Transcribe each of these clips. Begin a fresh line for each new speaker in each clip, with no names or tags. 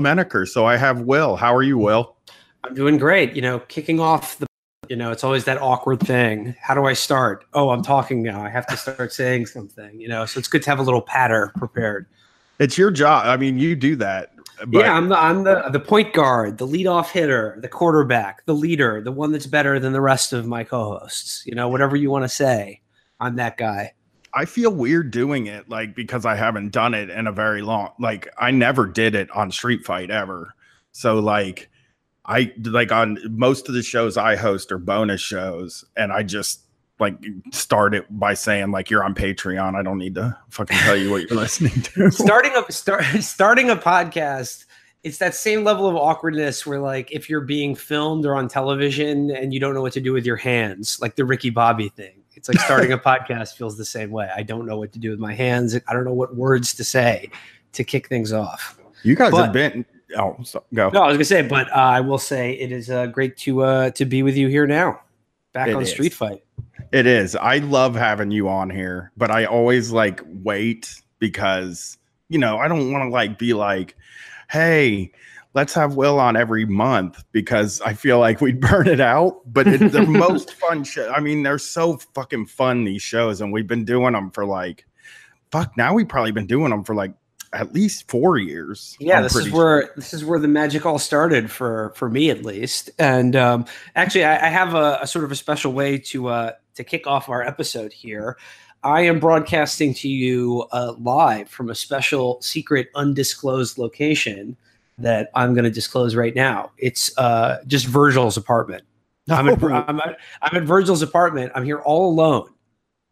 Menaker. So I have Will. How are you, Will?
I'm doing great. You know, kicking off the, you know, it's always that awkward thing. How do I start? Oh, I'm talking now. I have to start saying something, you know, so it's good to have a little patter prepared.
It's your job. I mean, you do that.
But- yeah, I'm the I'm the the point guard, the leadoff hitter, the quarterback, the leader, the one that's better than the rest of my co-hosts. You know, whatever you want to say, I'm that guy.
I feel weird doing it, like because I haven't done it in a very long. Like I never did it on Street Fight ever. So like, I like on most of the shows I host are bonus shows, and I just like start it by saying like you're on Patreon. I don't need to fucking tell you what you're listening to.
starting a start starting a podcast. It's that same level of awkwardness where like if you're being filmed or on television and you don't know what to do with your hands, like the Ricky Bobby thing it's like starting a podcast feels the same way. I don't know what to do with my hands. I don't know what words to say to kick things off.
You guys but, have been. Oh, so, go.
No, I was gonna say, but uh, I will say it is uh, great to uh, to be with you here now, back it on is. Street Fight.
It is. I love having you on here, but I always like wait because you know I don't want to like be like, hey, let's have Will on every month because I feel like we'd burn it out. But it's the most fun show. I mean, they're so fucking fun these shows, and we've been doing them for like, fuck. Now we've probably been doing them for like at least four years.
Yeah, I'm this is where sure. this is where the magic all started for for me at least. And um, actually, I, I have a, a, sort of a special way to uh, to kick off our episode here. I am broadcasting to you uh, live from a special, secret, undisclosed location that I'm going to disclose right now. It's uh, just Virgil's apartment. I'm, at, I'm, at, I'm at Virgil's apartment. I'm here all alone.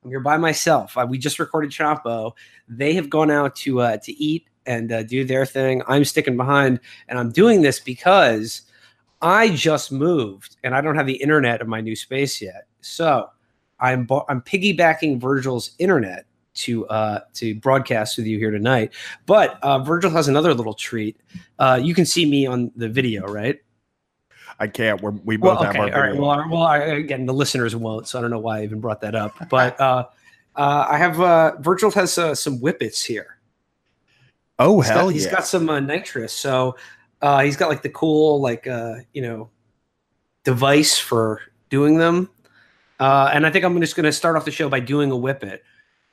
I'm here by myself. I, we just recorded Chapo. They have gone out to uh, to eat and uh, do their thing. I'm sticking behind, and I'm doing this because I just moved and I don't have the internet of my new space yet. So I'm I'm piggybacking Virgil's internet to uh, to broadcast with you here tonight. But uh, Virgil has another little treat. Uh, you can see me on the video, right?
I can't. We're, we both well, okay, have our. All right.
Well, well, I, again, the listeners won't, so I don't know why I even brought that up. But uh, uh, I have uh, Virgil has uh, some whippets here.
Oh
he's
hell
got,
yeah!
He's got some uh, nitrous, so uh, he's got like the cool like uh, you know device for doing them. Uh, and I think I'm just going to start off the show by doing a whippet.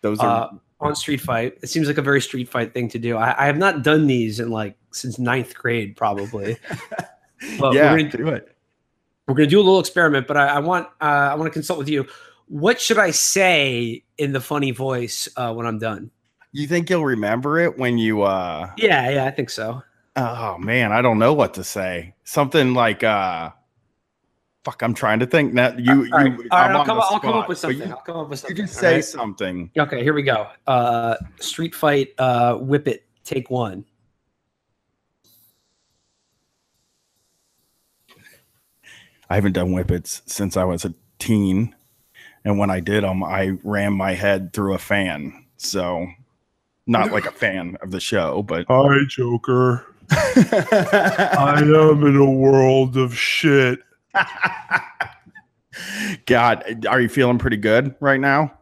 Those are uh,
on Street Fight. It seems like a very Street Fight thing to do. I, I have not done these in like since ninth grade, probably.
but yeah, we're gonna do it.
We're gonna do a little experiment, but I, I want uh, I want to consult with you. What should I say in the funny voice uh, when I'm done?
You think you'll remember it when you? uh
Yeah, yeah, I think so.
Oh man, I don't know what to say. Something like uh fuck, I'm trying to think. Now you, you
right. I'll, come, I'll, come, up with something. You, I'll come up with something.
You can say right? something.
Okay, here we go. Uh, Street Fight, uh, Whip It, take one.
I haven't done whippets since I was a teen, and when I did them, I ran my head through a fan. So, not like a fan of the show, but
hi, Joker. I am in a world of shit.
God, are you feeling pretty good right now?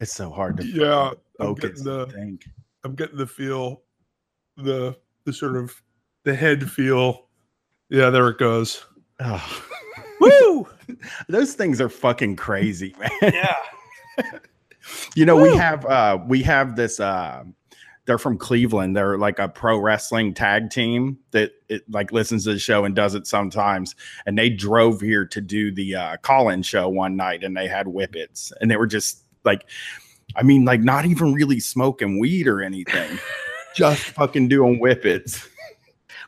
It's so hard to
yeah. I'm getting the think. I'm getting the feel, the the sort of the head feel. Yeah, there it goes.
Oh. Woo! Those things are fucking crazy, man.
Yeah.
you know, Woo! we have uh we have this uh they're from Cleveland. They're like a pro wrestling tag team that it like listens to the show and does it sometimes. And they drove here to do the uh, call-in show one night, and they had whippets, and they were just like, I mean, like not even really smoking weed or anything, just fucking doing whippets.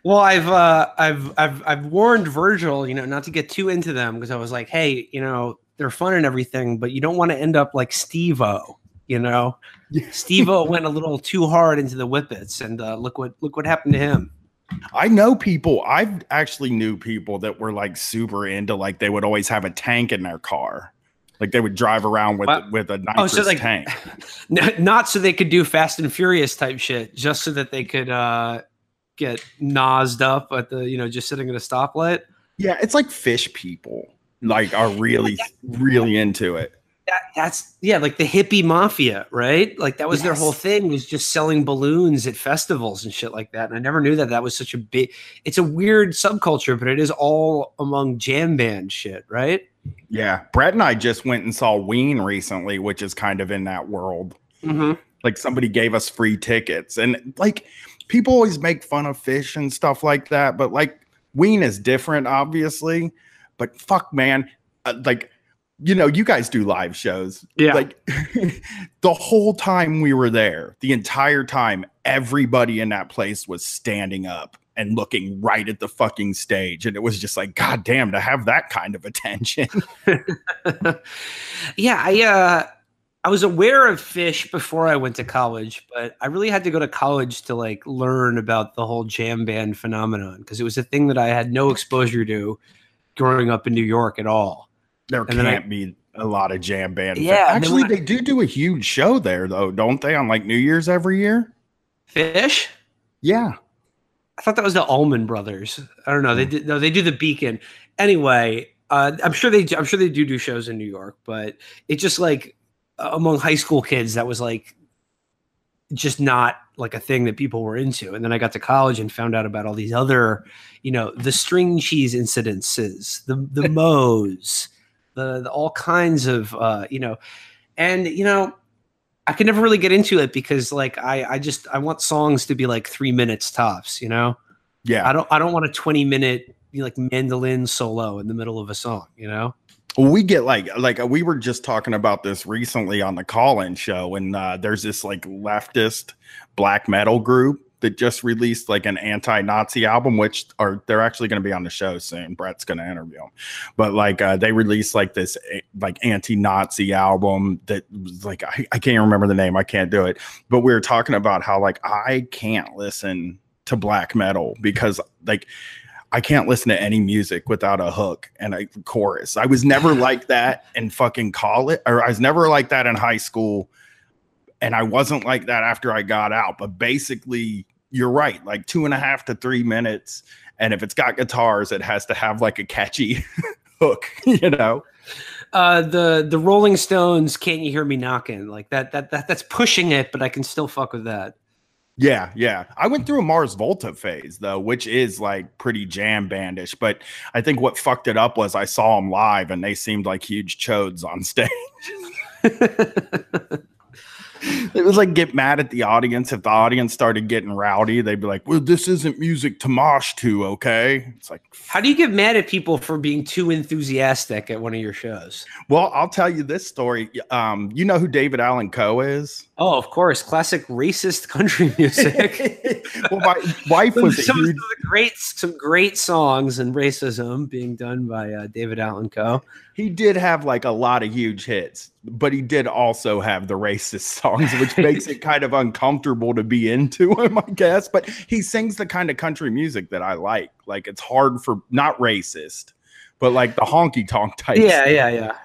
Well, I've uh, I've I've I've warned Virgil, you know, not to get too into them because I was like, hey, you know, they're fun and everything, but you don't want to end up like Steve-O you know, Steve-O went a little too hard into the whippets, and uh, look what look what happened to him.
I know people. I've actually knew people that were like super into like they would always have a tank in their car. Like they would drive around with with a nitrous oh, so like, tank.
Not so they could do Fast and Furious type shit, just so that they could uh, get nosed up at the you know just sitting at a stoplight.
Yeah, it's like Phish people like are really really into it.
That, that's yeah, like the hippie mafia, right? Like that was yes. their whole thing was just selling balloons at festivals and shit like that. And I never knew that that was such a big. It's a weird subculture, but it is all among jam band shit, right?
Yeah, Brett and I just went and saw Ween recently, which is kind of in that world.
Mm-hmm.
Like somebody gave us free tickets, and like people always make fun of Phish and stuff like that, but like Ween is different, obviously. But fuck, man, uh, like you know, you guys do live shows.
Yeah.
Like the whole time we were there, the entire time, everybody in that place was standing up and looking right at the fucking stage. And it was just like, God damn, to have that kind of attention.
yeah, I uh I was aware of Phish before I went to college, but I really had to go to college to like learn about the whole jam band phenomenon because it was a thing that I had no exposure to growing up in New York at all.
There and can't I, be a lot of jam band. Yeah, actually, I, they do do a huge show there, though, don't they? On like New Year's every year.
Phish.
Yeah,
I thought that was the Allman Brothers. I don't know. They hmm. did. No, they do the Beacon. Anyway, uh, I'm sure they. I'm sure they do do shows in New York, but it just like among high school kids that was like just not like a thing that people were into. And then I got to college and found out about all these other, you know, the string cheese incidences, the the mows, the, the all kinds of uh, you know, and you know, I could never really get into it because like I I just I want songs to be like three minutes tops, you know.
Yeah.
I don't I don't want a twenty minute you know, like mandolin solo in the middle of a song, you know.
we get like like we were just talking about this recently on the call-in show, and uh, there's this like leftist black metal group that just released like an anti-Nazi album, which are they're actually going to be on the show soon. Brett's going to interview them, but like uh, they released like this eh, like anti-Nazi album that was like I, I can't remember the name, I can't do it. But we were talking about how like I can't listen to black metal because like I can't listen to any music without a hook and a chorus. I was never like that in fucking college, or I was never like that in high school and I wasn't like that after I got out. But basically, you're right, like two and a half to three minutes. And if it's got guitars, it has to have like a catchy hook, you know.
Uh, the the Rolling Stones, "Can't You Hear Me Knocking?" Like that that that that's pushing it, but I can still fuck with that.
Yeah, yeah. I went through a Mars Volta phase though, which is like pretty jam bandish. But I think what fucked it up was I saw them live and they seemed like huge chodes on stage. it was like get mad at the audience. If the audience started getting rowdy they'd be like well this isn't music to mosh to okay? It's like
how do you get mad at people for being too enthusiastic at one of your shows?
Well i'll tell you this story. Um you know who david allan coe is?
Oh of course. Classic racist country music.
Well my wife was
some, huge... some great some great songs and racism being done by uh, david allan coe
he did have like a lot of huge hits, but he did also have the racist songs, which makes it kind of uncomfortable to be into him, I guess. But he sings the kind of country music that I like. Like it's hard for not racist, but like the honky tonk type.
Yeah, stuff. yeah, yeah.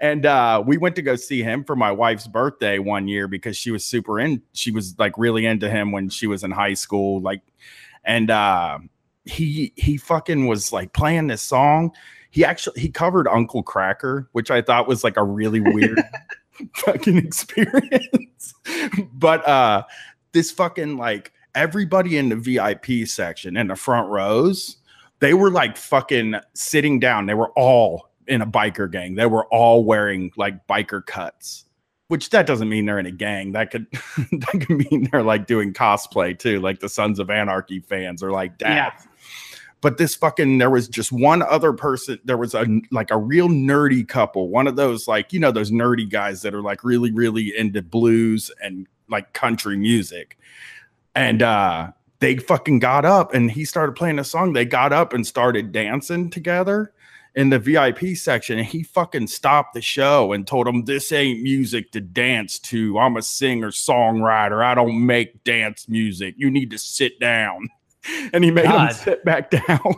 And uh, we went to go see him for my wife's birthday one year because she was super in. She was like really into him when she was in high school. Like, and uh, he he fucking was like playing this song he actually he covered Uncle Kracker, which I thought was like a really weird fucking experience. but uh this fucking like everybody in the VIP section in the front rows, they were like fucking sitting down. They were all in a biker gang. They were all wearing like biker cuts. Which that doesn't mean they're in a gang. That could that could mean they're like doing cosplay too, like the Sons of Anarchy fans or like dads. Yeah but this fucking there was just one other person there was a like a real nerdy couple one of those like you know those nerdy guys that are like really really into blues and like country music and uh they fucking got up and he started playing a song they got up and started dancing together in the VIP section and he fucking stopped the show and told him this ain't music to dance to. I'm a singer songwriter. I don't make dance music. You need to sit down. and he made God. him sit back down.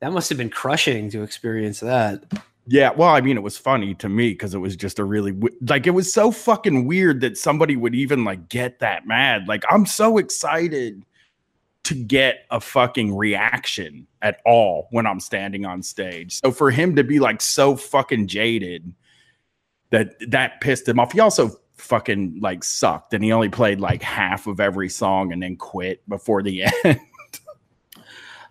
that must have been crushing to experience that.
Yeah, well, I mean, it was funny to me because it was just a really like it was so fucking weird that somebody would even like get that mad. Like, I'm so excited to get a fucking reaction at all when I'm standing on stage. So for him to be like so fucking jaded that that pissed him off. He also fucking like sucked and he only played like half of every song and then quit before the end.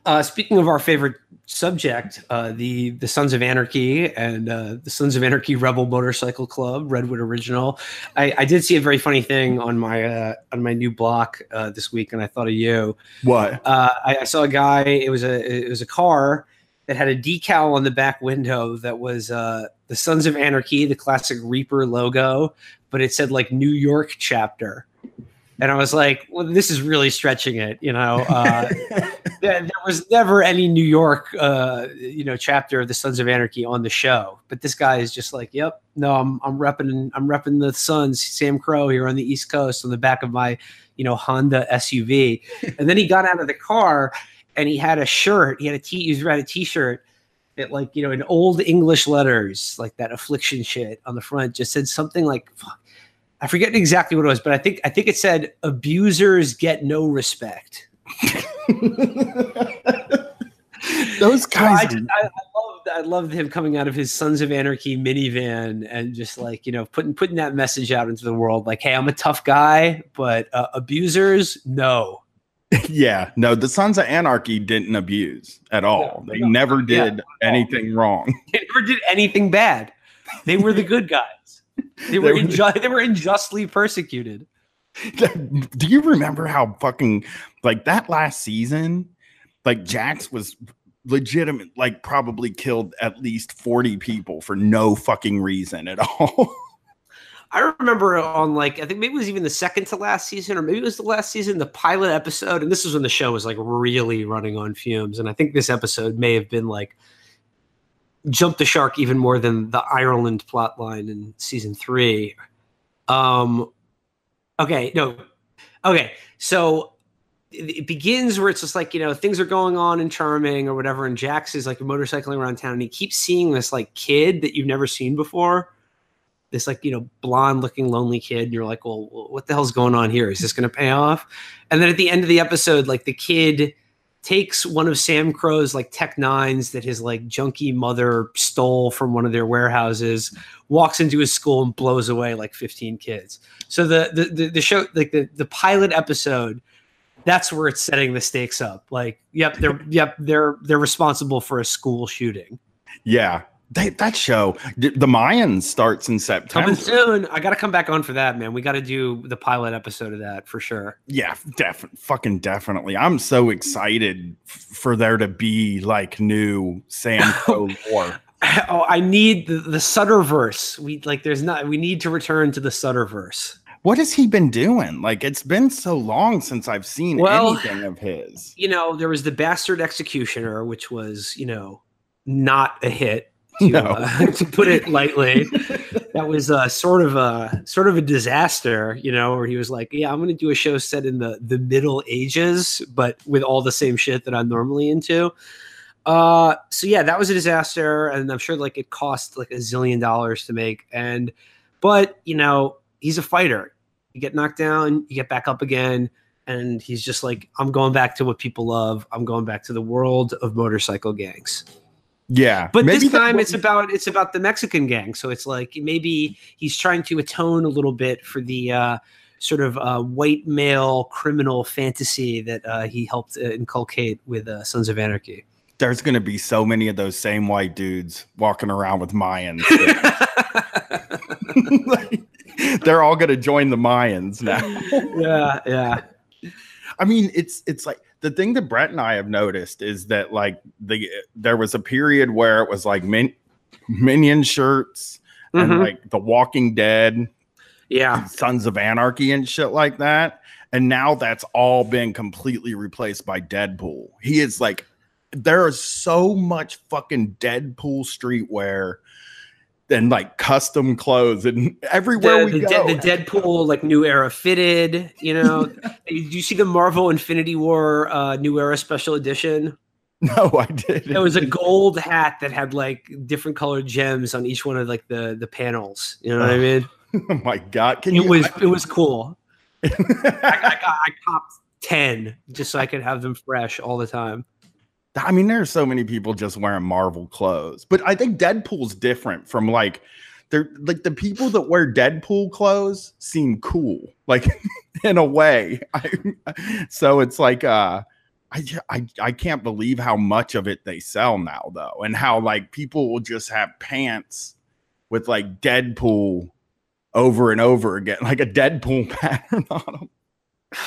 Uh, speaking of our favorite subject, uh, the the Sons of Anarchy and uh, the Sons of Anarchy Rebel Motorcycle Club, Redwood Original. I, I did see a very funny thing on my uh, on my new block uh, this week, and I thought of you.
What?
Uh, I, I saw a guy. It was a it was a car that had a decal on the back window that was uh, the Sons of Anarchy, the classic Reaper logo, but it said like New York chapter and I was like, well, this is really stretching it, you know. Uh, there, there, was never any New York, uh, you know, chapter of the Sons of Anarchy on the show, but this guy is just like, yep, no, I'm I'm repping I'm repping the Sons, SAMCRO here on the East Coast on the back of my, you know, Honda SUV, and then he got out of the car and he had a shirt, he had a t, he was wearing a t-shirt. That like you know in old English letters like that affliction shit on the front just said something like I forget exactly what it was, but I think I think it said abusers get no respect.
Those guys.
I, just, I, I loved I loved him coming out of his Sons of Anarchy minivan and just like you know putting putting that message out into the world, like, hey, I'm a tough guy, but uh, abusers, no.
yeah, no, the Sons of Anarchy didn't abuse at all. No, they no, never did yeah, anything wrong.
They never did anything bad. They were the good guys. They were, inju- they were unjustly persecuted.
Do you remember how fucking like that last season? Like Jax was legitimate, like probably killed at least 40 people for no fucking reason at all.
I remember on like I think maybe it was even the second to last season, or maybe it was the last season, the pilot episode, and this was when the show was like really running on fumes. And I think this episode may have been like jumped the shark even more than the Ireland plot line in season three. Um, okay, no, okay, so it begins where it's just like you know things are going on in charming or whatever and jax is like motorcycling around town and he keeps seeing this like kid that you've never seen before. This like you know blonde looking lonely kid and you're like well what the hell's going on here? Is this going to pay off? And then at the end of the episode like the kid takes one of SAMCRO's like Tech Nines that his like junkie mother stole from one of their warehouses, walks into his school and blows away like 15 kids. So the the the, the show like the, the pilot episode, that's where it's setting the stakes up. Like, yep, they're yep, they're they're responsible for a school shooting.
Yeah, they, that show, the Mayans starts in September.
Coming soon. I got to come back on for that, man. We got to do the pilot episode of that for sure.
Yeah, definitely, fucking definitely. I'm so excited for there to be like new Sam Crow lore.
oh, I need the, the Sutterverse. We like, there's not. We need to return to the Sutterverse.
What has he been doing? Like, it's been so long since I've seen well, anything of his.
You know, there was the Bastard Executioner, which was, you know, not a hit to, no. uh, to put it lightly. that was uh, sort of a sort of a disaster, you know, where he was like, "Yeah, I'm going to do a show set in the the Middle Ages, but with all the same shit that I'm normally into." Uh, so yeah, that was a disaster, and I'm sure like it cost like a zillion dollars to make. And but you know, he's a fighter. You get knocked down, you get back up again. And he's just like, I'm going back to what people love. I'm going back to the world of motorcycle gangs.
Yeah,
but this time it's about it's about the Mexican gang. So it's like maybe he's trying to atone a little bit for the uh, sort of uh, white male criminal fantasy that uh, he helped uh, inculcate with uh, Sons of Anarchy.
There's going to be so many of those same white dudes walking around with Mayans. like, they're all going to join the Mayans now.
yeah, yeah.
I mean, it's it's like the thing that Brett and I have noticed is that like the there was a period where it was like min- minion shirts mm-hmm. and like The Walking Dead,
yeah,
Sons of Anarchy and shit like that. And now that's all been completely replaced by Deadpool. He is like, there is so much fucking Deadpool streetwear and like custom clothes and everywhere
the,
we
the
go.
De- the Deadpool like new era fitted, you know. Did you see the Marvel Infinity War uh, new era special edition?
No, I did.
It was a gold hat that had like different colored gems on each one of like the the panels. You know what I mean?
Oh my god!
Can it you, was I, it was cool. I, I, got I copped ten just so I could have them fresh all the time.
I mean, there are so many people just wearing Marvel clothes, but I think Deadpool's different from like they're like the people that wear Deadpool clothes seem cool, like in a way. I, so it's like uh I, I I can't believe how much of it they sell now though, and how like people will just have pants with like Deadpool over and over again, like a Deadpool pattern on them.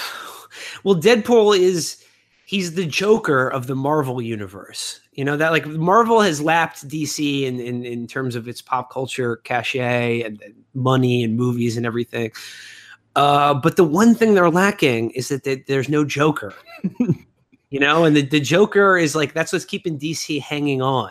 Well, Deadpool is he's the Joker of the Marvel universe. You know that like Marvel has lapped DC in in, in terms of its pop culture cachet and, and money and movies and everything. Uh, but the one thing they're lacking is that they, there's no Joker. you know, and the, the Joker is like that's what's keeping DC hanging on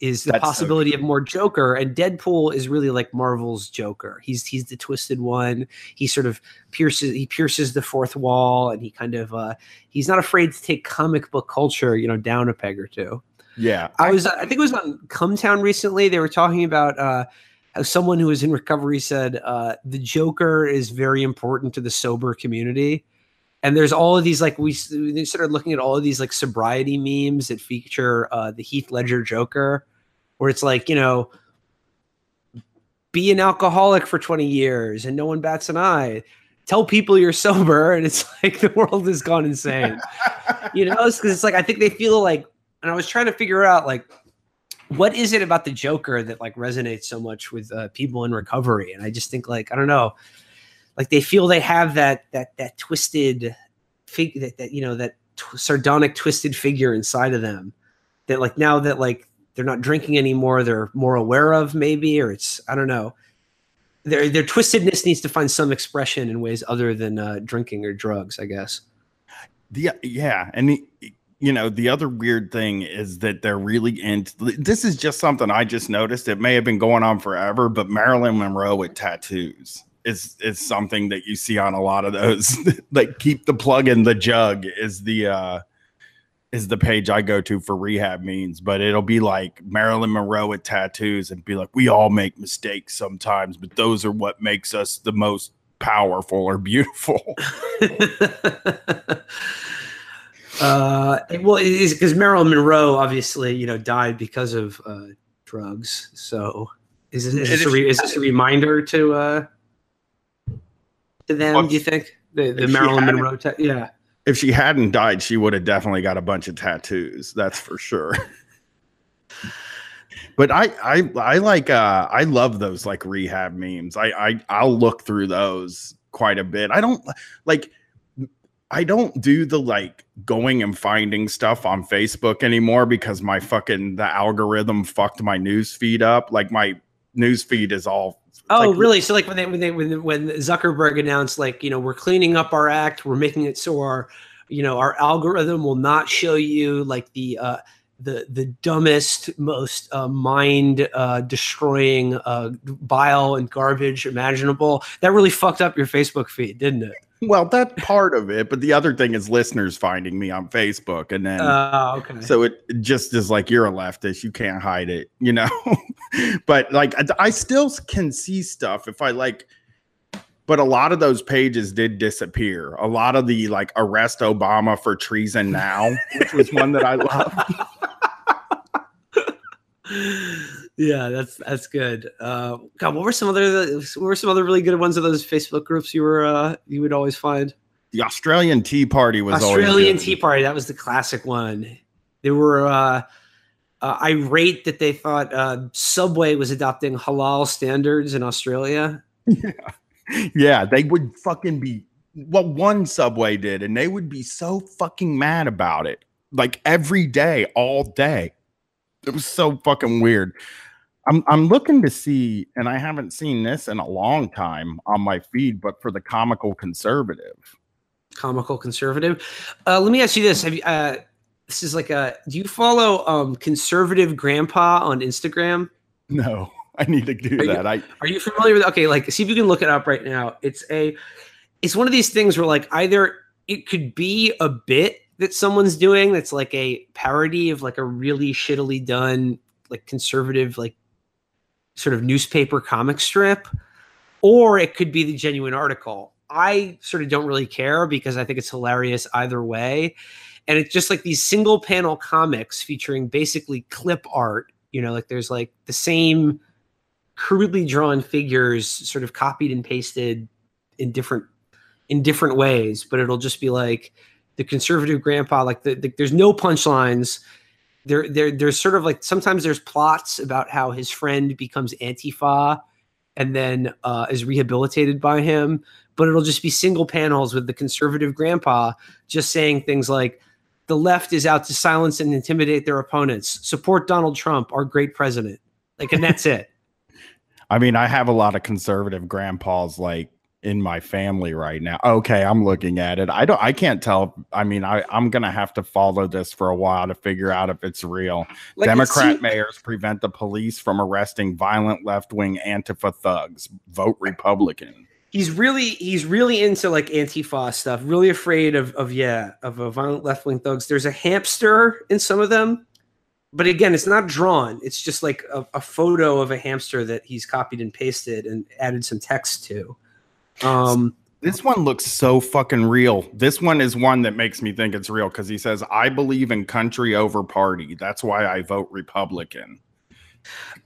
is the That's possibility so of more Joker, and Deadpool is really like Marvel's Joker. He's he's the twisted one. He sort of pierces he pierces the fourth wall, and he kind of uh, he's not afraid to take comic book culture, you know, down a peg or two.
Yeah,
I was I think it was on Cumtown recently. They were talking about uh, how someone who was in recovery said uh, the Joker is very important to the sober community and there's all of these like we, we started looking at all of these like sobriety memes that feature uh, the Heath Ledger Joker, where it's like you know, be an alcoholic for 20 years and no one bats an eye. Tell people you're sober, and it's like the world has gone insane. you know, because it's, it's like I think they feel like, and I was trying to figure out like what is it about the Joker that like resonates so much with uh, people in recovery, and I just think like I don't know like they feel they have that that that twisted figure that, that you know that t- sardonic twisted figure inside of them that like now that like they're not drinking anymore they're more aware of maybe or it's i don't know. Their their twistedness needs to find some expression in ways other than uh, drinking or drugs i guess.
The yeah and the, you know the other weird thing is that they're really into this is just something i just noticed. It may have been going on forever but marilyn monroe with tattoos is is something that you see on a lot of those. like keep the plug in the jug is the uh is the page I go to for rehab means, but it'll be like Marilyn Monroe with tattoos and be like, we all make mistakes sometimes, but those are what makes us the most powerful or beautiful.
uh, well, it's because Marilyn Monroe obviously, you know, died because of uh, drugs. So is, this, is, this a, re- is this a reminder to uh, to them? Well, do you think the, the Marilyn Monroe? Ta- yeah.
If she hadn't died, she would have definitely got a bunch of tattoos. That's for sure. but I, I, I like, uh, I love those like rehab memes. I, I, I'll look through those quite a bit. I don't like. I don't do the like going and finding stuff on Facebook anymore because my fucking the algorithm fucked my news feed up. Like my news feed is all
Oh, like, really? So like when they when they when when Zuckerberg announced like you know we're cleaning up our act, we're making it so our you know our algorithm will not show you like the uh, the the dumbest, most uh, mind uh, destroying uh, bile and garbage imaginable. That really fucked up your Facebook feed, didn't it?
Well, that part of it, but the other thing is listeners finding me on Facebook, and then uh, okay. so it just is like you're a leftist, you can't hide it, you know. but like I, I still can see stuff if I like, but a lot of those pages did disappear. A lot of the like arrest Obama for treason now, which was one that I
love. Yeah, that's that's good. Uh, God, what were some other what were some other really good ones of those Facebook groups you were uh, you would always find?
The Australian Tea Party was
Australian Tea Party. That was the classic one. They were uh, uh, irate that they thought uh, Subway was adopting halal standards in Australia.
Yeah. yeah, they would fucking be. Well, one Subway did, and they would be so fucking mad about it, like every day, all day. It was so fucking weird. I'm I'm looking to see, and I haven't seen this in a long time on my feed, but for the comical conservative.
Comical conservative. Uh, let me ask you this: Have you? Uh, this is like a. Do you follow um, conservative grandpa on Instagram?
No, I need to do
are
that.
You,
I
are you familiar with? Okay, like see if you can look it up right now. It's a. It's one of these things where like either it could be a bit that someone's doing that's like a parody of like a really shittily done like conservative like sort of newspaper comic strip, or it could be the genuine article. I sort of don't really care because I think it's hilarious either way. And it's just like these single panel comics featuring basically clip art, you know, like there's like the same crudely drawn figures, sort of copied and pasted in different in different ways. But it'll just be like the conservative grandpa. Like the, the there's no punchlines. There, there, there's sort of like sometimes there's plots about how his friend becomes Antifa and then uh, is rehabilitated by him. But it'll just be single panels with the conservative grandpa just saying things like, the left is out to silence and intimidate their opponents. Support Donald Trump, our great president. Like, and that's it.
I mean, I have a lot of conservative grandpas like in my family right now. Okay, I'm looking at it. I don't I can't tell. I mean, I, I'm gonna have to follow this for a while to figure out if it's real. Like Democrat see, mayors prevent the police from arresting violent left-wing Antifa thugs. Vote Republican.
He's really he's really into like Antifa stuff, really afraid of of yeah, of a violent left-wing thugs. There's a hamster in some of them. But again, it's not drawn. It's just like a, a photo of a hamster that he's copied and pasted and added some text to. Um,
this one looks so fucking real. This one is one that makes me think it's real because he says, I believe in country over party. That's why I vote Republican.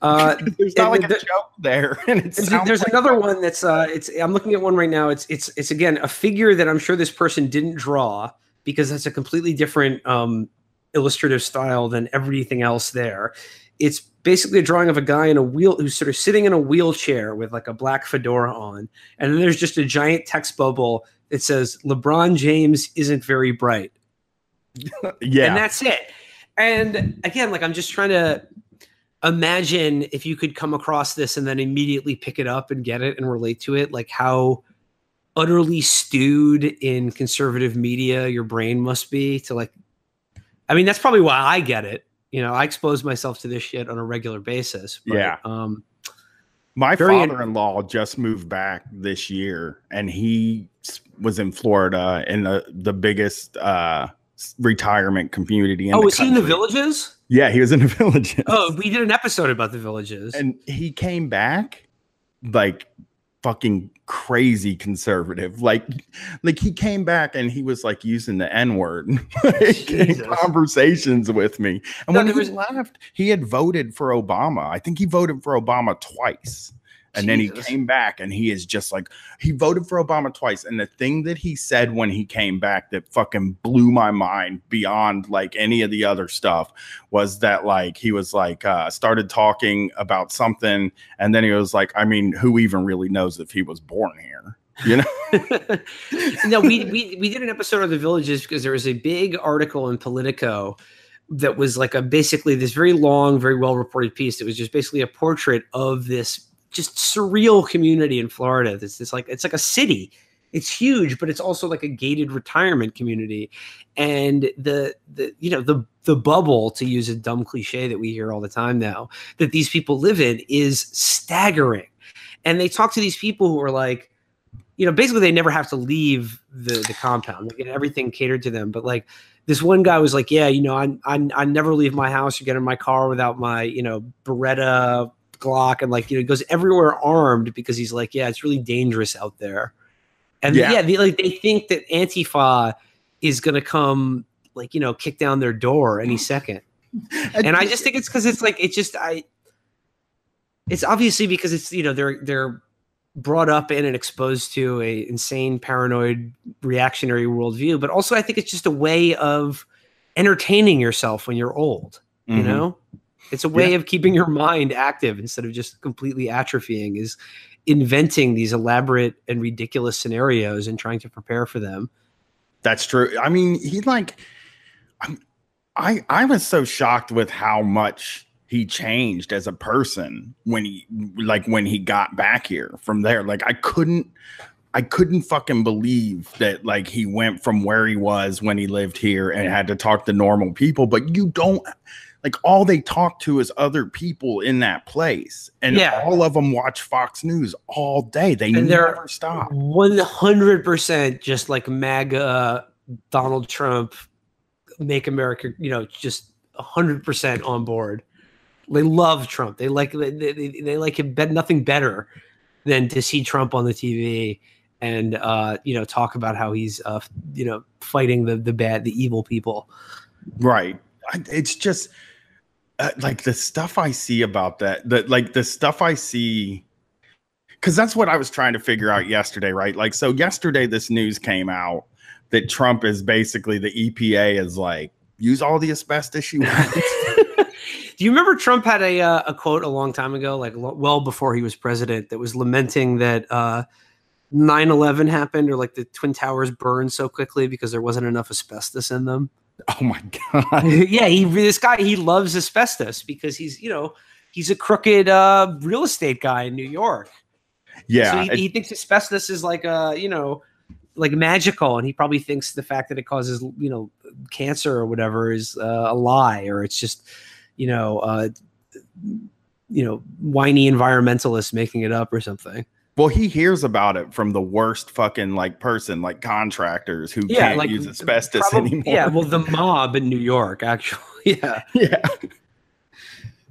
Uh, there's not like the, a joke there. And
there's, there's like another one that's uh, it's I'm looking at one right now. It's it's it's again a figure that I'm sure this person didn't draw because that's a completely different um, illustrative style than everything else there. It's basically a drawing of a guy in a wheel who's sort of sitting in a wheelchair with like a black fedora on, and then there's just a giant text bubble that says LeBron James isn't very bright. yeah, and that's it. And again, like I'm just trying to imagine if you could come across this and then immediately pick it up and get it and relate to it, like how utterly stewed in conservative media your brain must be to like. I mean, that's probably why I get it you know, I expose myself to this shit on a regular basis.
But, yeah. Um, my father-in-law in- just moved back this year, and he was in Florida in the the biggest uh, retirement community. In
oh,
was
he in the villages?
Yeah, he was in the villages.
Oh, we did an episode about the villages,
and he came back like fucking crazy conservative. Like, like he came back and he was like using the N word like, in conversations with me. And no, when he was left, he had voted for Obama. I think he voted for Obama twice. And Jesus. then he came back and he is just like, he voted for Obama twice. And the thing that he said when he came back that fucking blew my mind beyond like any of the other stuff was that like he was like, uh, started talking about something. And then he was like, I mean, who even really knows if he was born here? You know?
no, we, we, we did an episode of the villages because there was a big article in Politico that was like a basically this very long, very well reported piece. It was just basically a portrait of this just surreal community in Florida. This is like it's like a city. It's huge, but it's also like a gated retirement community. And the the you know the the bubble to use a dumb cliche that we hear all the time now that these people live in is staggering. And they talk to these people who are like, you know, basically they never have to leave the the compound. They get everything catered to them. But like this one guy was like, yeah, you know, I I, I never leave my house or get in my car without my you know Beretta Glock and like you know goes everywhere armed because he's like, yeah, it's really dangerous out there. And yeah, yeah they, like they think that Antifa is gonna come like you know kick down their door any second. and I just think it's because it's like it's just I. It's obviously because it's you know they're they're brought up in and exposed to a insane paranoid reactionary worldview, but also I think it's just a way of entertaining yourself when you're old. You mm-hmm. know, it's a way yeah. of keeping your mind active instead of just completely atrophying. Is inventing these elaborate and ridiculous scenarios and trying to prepare for them.
That's true. I mean, he like, I'm, I I was so shocked with how much he changed as a person when he like when he got back here from there. Like I couldn't I couldn't fucking believe that like he went from where he was when he lived here and had to talk to normal people, but you don't like all they talk to is other people in that place and yeah. all of them watch fox news all day. They and never stop.
100% just like maga donald trump make america you know just 100% on board. They love trump. They like they, they, they like him nothing better than to see trump on the tv and uh, you know talk about how he's uh, you know fighting the the bad the evil people.
Right. It's just uh, like the stuff I see about that, the like the stuff I see, because that's what I was trying to figure out yesterday, right? Like, so yesterday this news came out that Trump is basically the EPA is like use all the asbestos you want.
Do you remember Trump had a uh, a quote a long time ago, like lo- well before he was president, that was lamenting that uh, 9/11 happened or like the twin towers burned so quickly because there wasn't enough asbestos in them.
Oh my god!
yeah, he this guy he loves asbestos because he's you know he's a crooked uh, real estate guy in New York.
Yeah,
so he, he thinks asbestos is like a you know like magical, and he probably thinks the fact that it causes you know cancer or whatever is uh, a lie or it's just you know uh, you know whiny environmentalists making it up or something.
Well, he hears about it from the worst fucking like person, like contractors who
Yeah,
can't
like,
use asbestos
Probably-
anymore.
Yeah, well, the mob in New York, actually. Yeah.
yeah.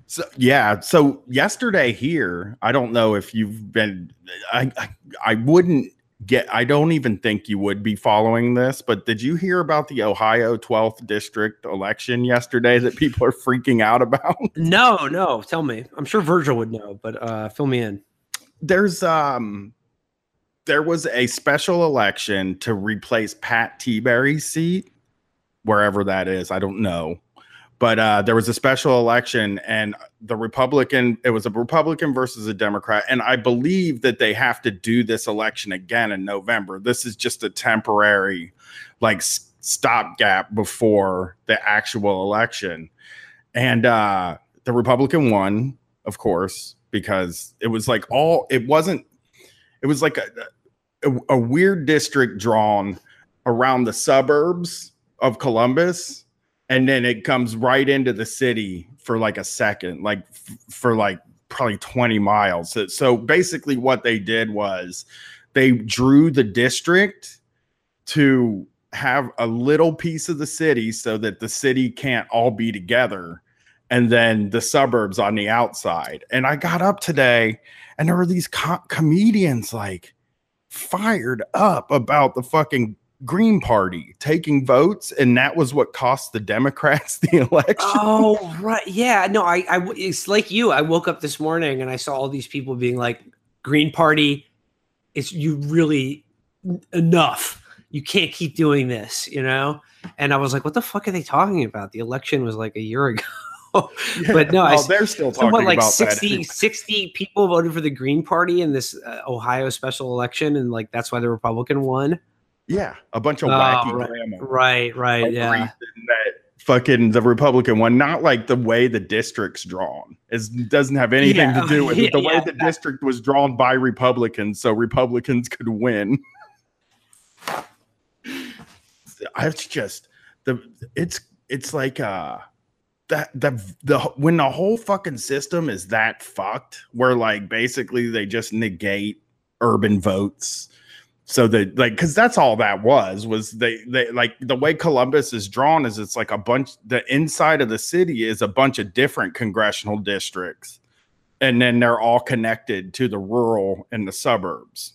So yeah, so yesterday here, I don't know if you've been I, I I wouldn't get I don't even think you would be following this, but did you hear about the Ohio 12th district election yesterday that people are freaking out about?
No, no. Tell me. I'm sure Virgil would know, but uh, fill me in.
There's um there was a special election to replace Pat Tiberi's seat wherever that is, I don't know. But uh, there was a special election, and the Republican, it was a Republican versus a Democrat. And I believe that they have to do this election again in November. This is just a temporary, like, stopgap before the actual election. And uh, the Republican won, of course, because it was like all, it wasn't, it was like a, a, a weird district drawn around the suburbs of Columbus and then it comes right into the city for like a second like f- for like probably 20 miles. So, so basically what they did was they drew the district to have a little piece of the city so that the city can't all be together and then the suburbs on the outside and i got up today and there were these co- comedians like fired up about the fucking Green Party taking votes, and that was what cost the Democrats the election.
Oh, right. Yeah. No, I, I, it's like you. I woke up this morning and I saw all these people being like, Green Party, it's you really enough. You can't keep doing this, you know? And I was like, what the fuck are they talking about? The election was like a year ago. but no, s-
they're still talking
what, like
about
60,
that.
60 people voted for the Green Party in this uh, Ohio special election, and like that's why the Republican won.
Yeah, a bunch of
Oh,
wacky
right,
grandma.
Right, right,
Like,
yeah.
that fucking the Republican one, not like the way the district's drawn. It doesn't have anything
Yeah,
to do with it. The way the district was drawn by Republicans, so Republicans could win. It's just the it's it's like uh that the the when the whole fucking system is that fucked, where like basically they just negate urban votes so that like because that's all that was was they they like the way columbus is drawn is it's like a bunch the inside of the city is a bunch of different congressional districts and then they're all connected to the rural and the suburbs.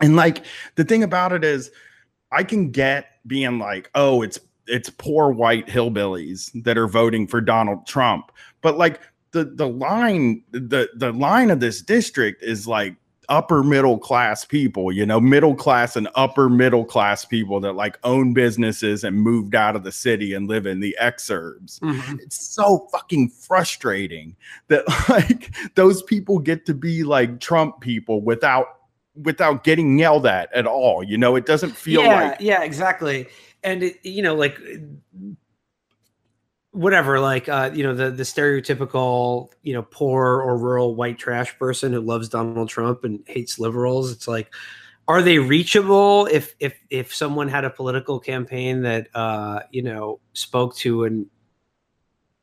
And like the thing about it is i can get being like oh it's it's poor white hillbillies that are voting for donald trump but like the the line the the line of this district is like upper middle class people, you know, middle class and upper middle class people that like own businesses and moved out of the city and live in the exurbs.
Mhm.
It's so fucking frustrating that like those people get to be like Trump people without without getting yelled at at all. You know, it doesn't feel
yeah,
like
yeah, exactly. And it, you know, like whatever, like uh, you know, the the stereotypical, you know, poor or rural white trash person who loves Donald Trump and hates liberals. It's like, are they reachable if if if someone had a political campaign that uh, you know spoke to an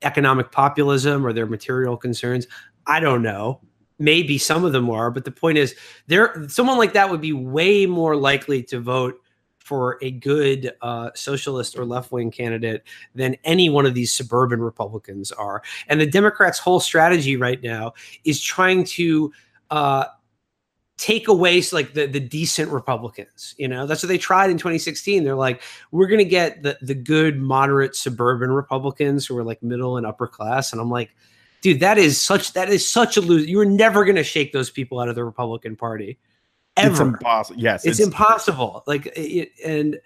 economic populism or their material concerns? I don't know. Maybe some of them are, but the point is, there someone like that would be way more likely to vote for a good uh, socialist or left wing candidate than any one of these suburban Republicans are. And the Democrats' whole strategy right now is trying to uh, take away like the the decent Republicans. You know, that's what they tried in 2016. They're like, we're gonna get the the good, moderate suburban Republicans who are like middle and upper class. And I'm like, dude, that is such that is such a lose. You're never gonna shake those people out of the Republican Party. Ever.
It's impossible. Yes,
it's, it's impossible. Like it, and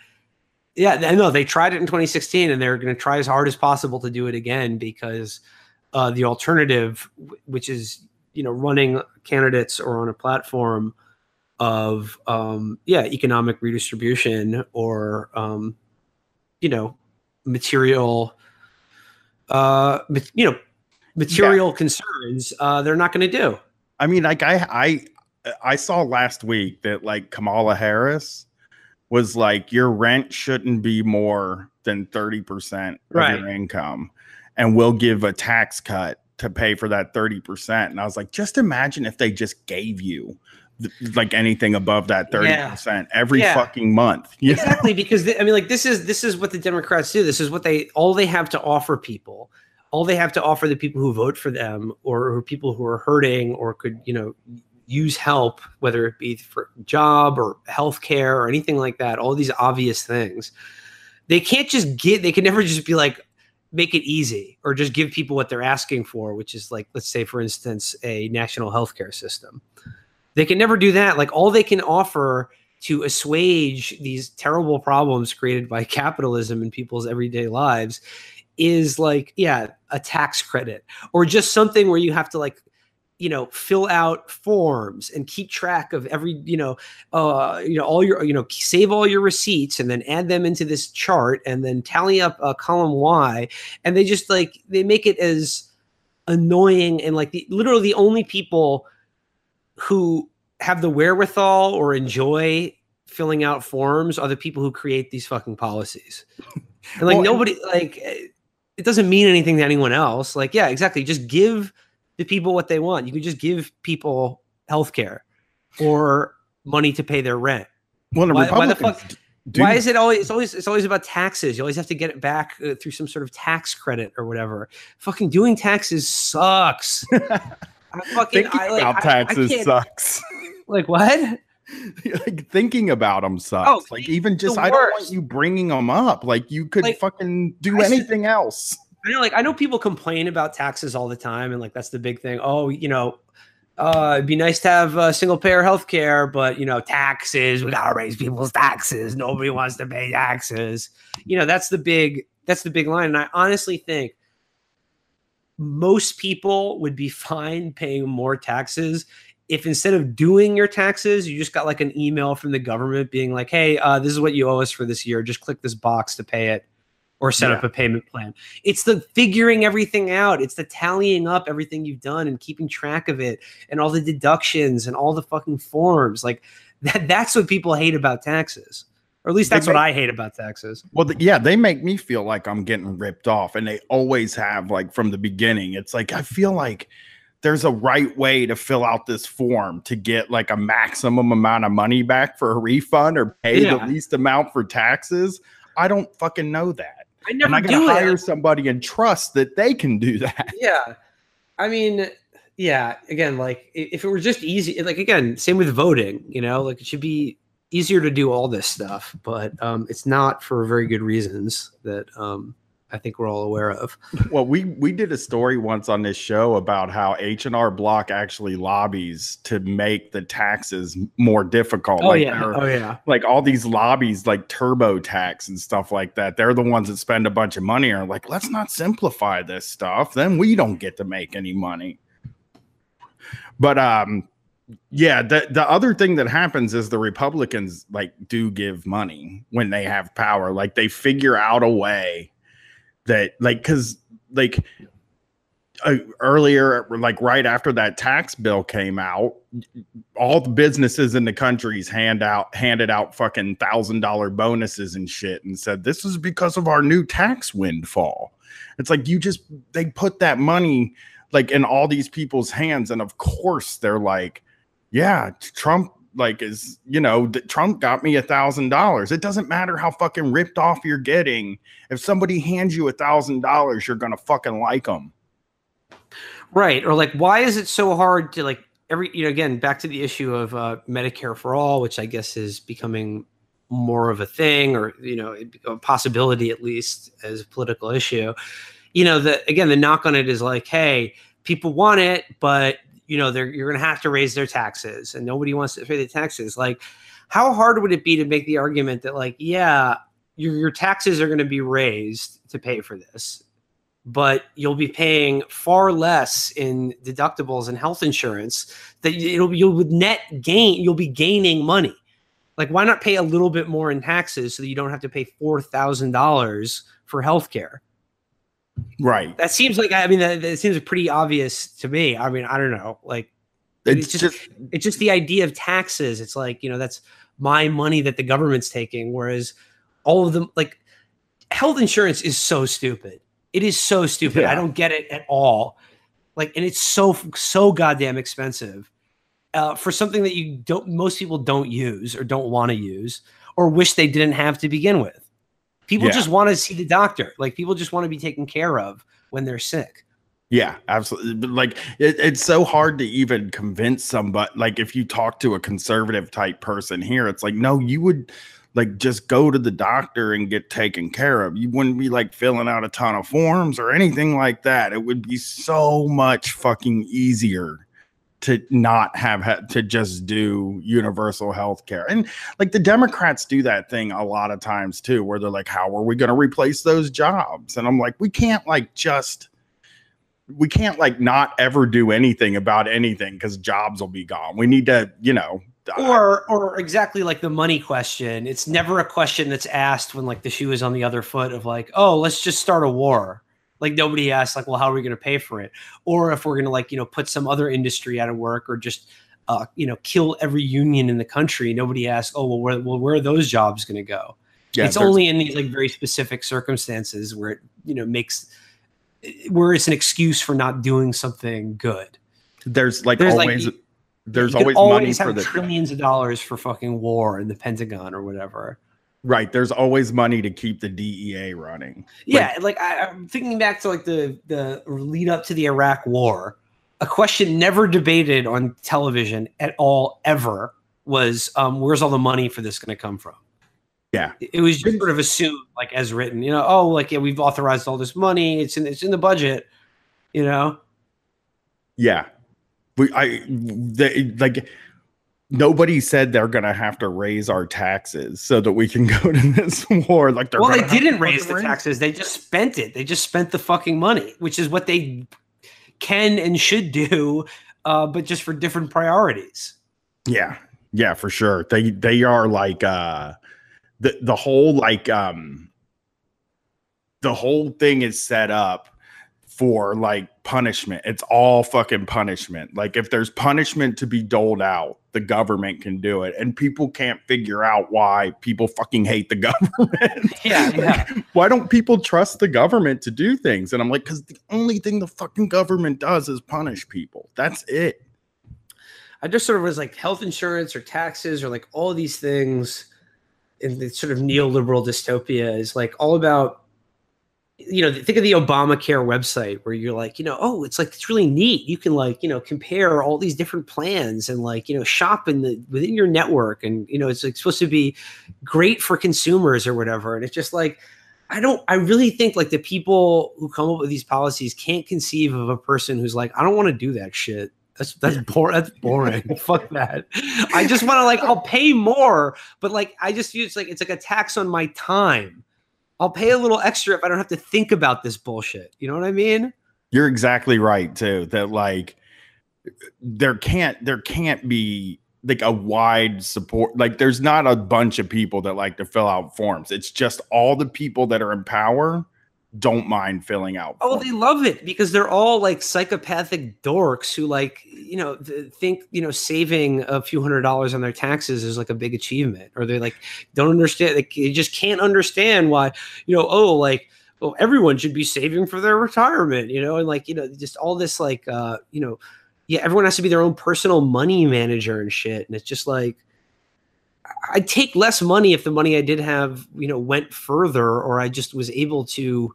yeah, I know they tried it in 2016, and they're going to try as hard as possible to do it again because uh, the alternative, which is you know running candidates or on a platform of um, yeah economic redistribution or um, you know material uh, you know material yeah. concerns uh, they're not going to do
i mean like i i i saw last week that like kamala harris was like your rent shouldn't be more than 30% of right. your income and we'll give a tax cut to pay for that 30%. And I was like, just imagine if they just gave you like anything above that 30% yeah. every yeah. fucking month.
Exactly. Because they, I mean, like this is, this is what the Democrats do. This is what they, all they have to offer people, all they have to offer the people who vote for them or, or people who are hurting or could, you know, use help, whether it be for job or healthcare or anything like that, all these obvious things. They can't just get, they can never just be like, make it easy or just give people what they're asking for, which is like, let's say, for instance, a national healthcare system. They can never do that. Like, all they can offer to assuage these terrible problems created by capitalism in people's everyday lives is like, yeah, a tax credit or just something where you have to like you know fill out forms and keep track of every you know uh you know all your you know save all your receipts and then add them into this chart and then tally up uh, column y. And they just like they make it as annoying and like the literally the only people who have the wherewithal or enjoy filling out forms are the people who create these fucking policies. And like well, nobody like it doesn't mean anything to anyone else. Like yeah exactly. Just give the people what they want. You can just give people health care or money to pay their rent.
Well, why, why, the fuck?
Do. Why is it always? It's always it's always about taxes. You always have to get it back uh, through some sort of tax credit or whatever. Fucking doing taxes sucks.
I fucking thinking I, like, about taxes I, I sucks.
Like what?
like thinking about them sucks. Oh, like even just I don't want you bringing them up. Like you could like, fucking do anything else.
I know, like I know people complain about taxes all the time, and like that's the big thing. Oh, you know, uh, it'd be nice to have uh, single payer health care, but you know, taxes, we gotta raise people's taxes. Nobody wants to pay taxes. You know, that's the big that's the big line. And I honestly think most people would be fine paying more taxes if instead of doing your taxes, you just got like an email from the government being like, hey, uh, this is what you owe us for this year. Just click this box to pay it or set yeah. up a payment plan. It's the figuring everything out. It's the tallying up everything you've done and keeping track of it and all the deductions and all the fucking forms. Like that that's what people hate about taxes. Or at least that's make, what I hate about taxes.
Well, the, yeah, they make me feel like I'm getting ripped off and they always have like from the beginning. It's like I feel like there's a right way to fill out this form to get like a maximum amount of money back for a refund or pay yeah. the least amount for taxes. I don't fucking know that.
I never
and I
gotta
hire it. somebody and trust that they can do that.
Yeah. I mean, yeah, again, like if it were just easy, like again, same with voting, you know, like it should be easier to do all this stuff, but um, it's not for very good reasons that um, I think we're all aware of.
Well, we we did a story once on this show about how H and R Block actually lobbies to make the taxes more difficult.
Oh like yeah, oh yeah.
Like all these lobbies, like TurboTax and stuff like that. They're the ones that spend a bunch of money. Are like, let's not simplify this stuff. Then we don't get to make any money. But um, yeah the the other thing that happens is the republicans like do give money when they have power like they figure out a way that like because like uh, earlier like right after that tax bill came out all the businesses in the countries hand out handed out fucking thousand dollar bonuses and shit and said this is because of our new tax windfall. It's like you just they put that money like in all these people's hands and of course they're like yeah trump like is you know Trump got me a thousand dollars. It doesn't matter how fucking ripped off you're getting. If somebody hands you a thousand dollars, you're gonna fucking like them.
Right. Or like, why is it so hard to like every you know again back to the issue of uh, Medicare for all, which I guess is becoming more of a thing or you know a possibility at least as a political issue. You know, the again the knock on it is like, hey, people want it, but you know they're you're going to have to raise their taxes, and nobody wants to pay the taxes. Like, how hard would it be to make the argument that like, yeah, your your taxes are going to be raised to pay for this, but you'll be paying far less in deductibles and health insurance that it'll you'll net gain you'll be gaining money like why not pay a little bit more in taxes so that you don't have to pay $4000 for health care
right
that seems like i mean that, that, seems pretty obvious to me i mean i don't know like it's, it's just, just it's just the idea of taxes it's like you know that's my money that the government's taking whereas all of them like health insurance is so stupid it is so stupid. Yeah. I don't get it at all. Like, and it's so so goddamn expensive uh, for something that you don't. Most people don't use or don't want to use or wish they didn't have to begin with. People yeah. just want to see the doctor. Like, people just want to be taken care of when they're sick.
Yeah, absolutely. Like it, it's so hard to even convince somebody. Like if you talk to a conservative type person here, it's like, no, you would like just go to the doctor and get taken care of. You wouldn't be like filling out a ton of forms or anything like that. It would be so much fucking easier to not have ha- to just do universal health care. And like the Democrats do that thing a lot of times too, where they're like, how are we going to replace those jobs? And I'm like, we can't like just we can't like not ever do anything about anything because jobs will be gone. We need to, you know,
or or exactly like the money question it's never a question that's asked when like the shoe is on the other foot of like oh let's just start a war like nobody asks like well how are we going to pay for it? Or if we're going to like you know put some other industry out of work or just uh, you know kill every union in the country nobody asks oh well where, well, where are those jobs going to go? Yeah, it's only in these like very specific circumstances where it you know makes where it's an excuse for not doing something good.
There's like there's always like, there's always, always money for the
trillions of dollars for fucking war in the Pentagon or whatever.
Right. There's always money to keep the DEA running.
Yeah, like, like I, am thinking back to like the the lead up to the Iraq War. A question never debated on television at all ever was um, where's all the money for this going to come from?
Yeah,
it was just sort of assumed, like as written, you know, oh, like yeah, we've authorized all this money. It's in it's in the budget, you know.
Yeah, we I they, like nobody said they're gonna have to raise our taxes so that we can go to this war. Like they're
well, they didn't raise the raise. taxes; they just spent it. They just spent the fucking money, which is what they can and should do, uh, but just for different priorities.
Yeah, yeah, for sure. They they are like uh, the the whole like um the whole thing is set up for like punishment. It's all fucking punishment. Like if there's punishment to be doled out, the government can do it. And people can't figure out why people fucking hate the government.
Yeah. yeah.
why don't people trust the government to do things? And I'm like, because the only thing the fucking government does is punish people. That's it.
I just sort of was like health insurance or taxes or like all these things in the sort of neoliberal dystopia is like all about you know, think of the Obamacare website where you're like, you know, oh, it's like it's really neat. You can like, you know, compare all these different plans and like, you know, shop in the within your network, and you know, it's like supposed to be great for consumers or whatever. And it's just like, I don't, I really think like the people who come up with these policies can't conceive of a person who's like, I don't want to do that shit. That's that's boring. That's boring. Fuck that. I just want to like, I'll pay more, but like, I just use like it's like a tax on my time I'll pay a little extra if I don't have to think about this bullshit. You know what I mean?
You're exactly right too. That like there can't there can't be like a wide support like there's not a bunch of people that like to fill out forms. It's just all the people that are in power don't mind filling out.
Oh, they love it because they're all like psychopathic dorks who like, you know, think, you know, saving a few hundred dollars on their taxes is like a big achievement. Or they like don't understand they, they just can't understand why, you know, oh, like well, everyone should be saving for their retirement, you know, and like, you know, just all this like uh, you know, yeah, everyone has to be their own personal money manager and shit. And it's just like I'd take less money if the money I did have, you know, went further or I just was able to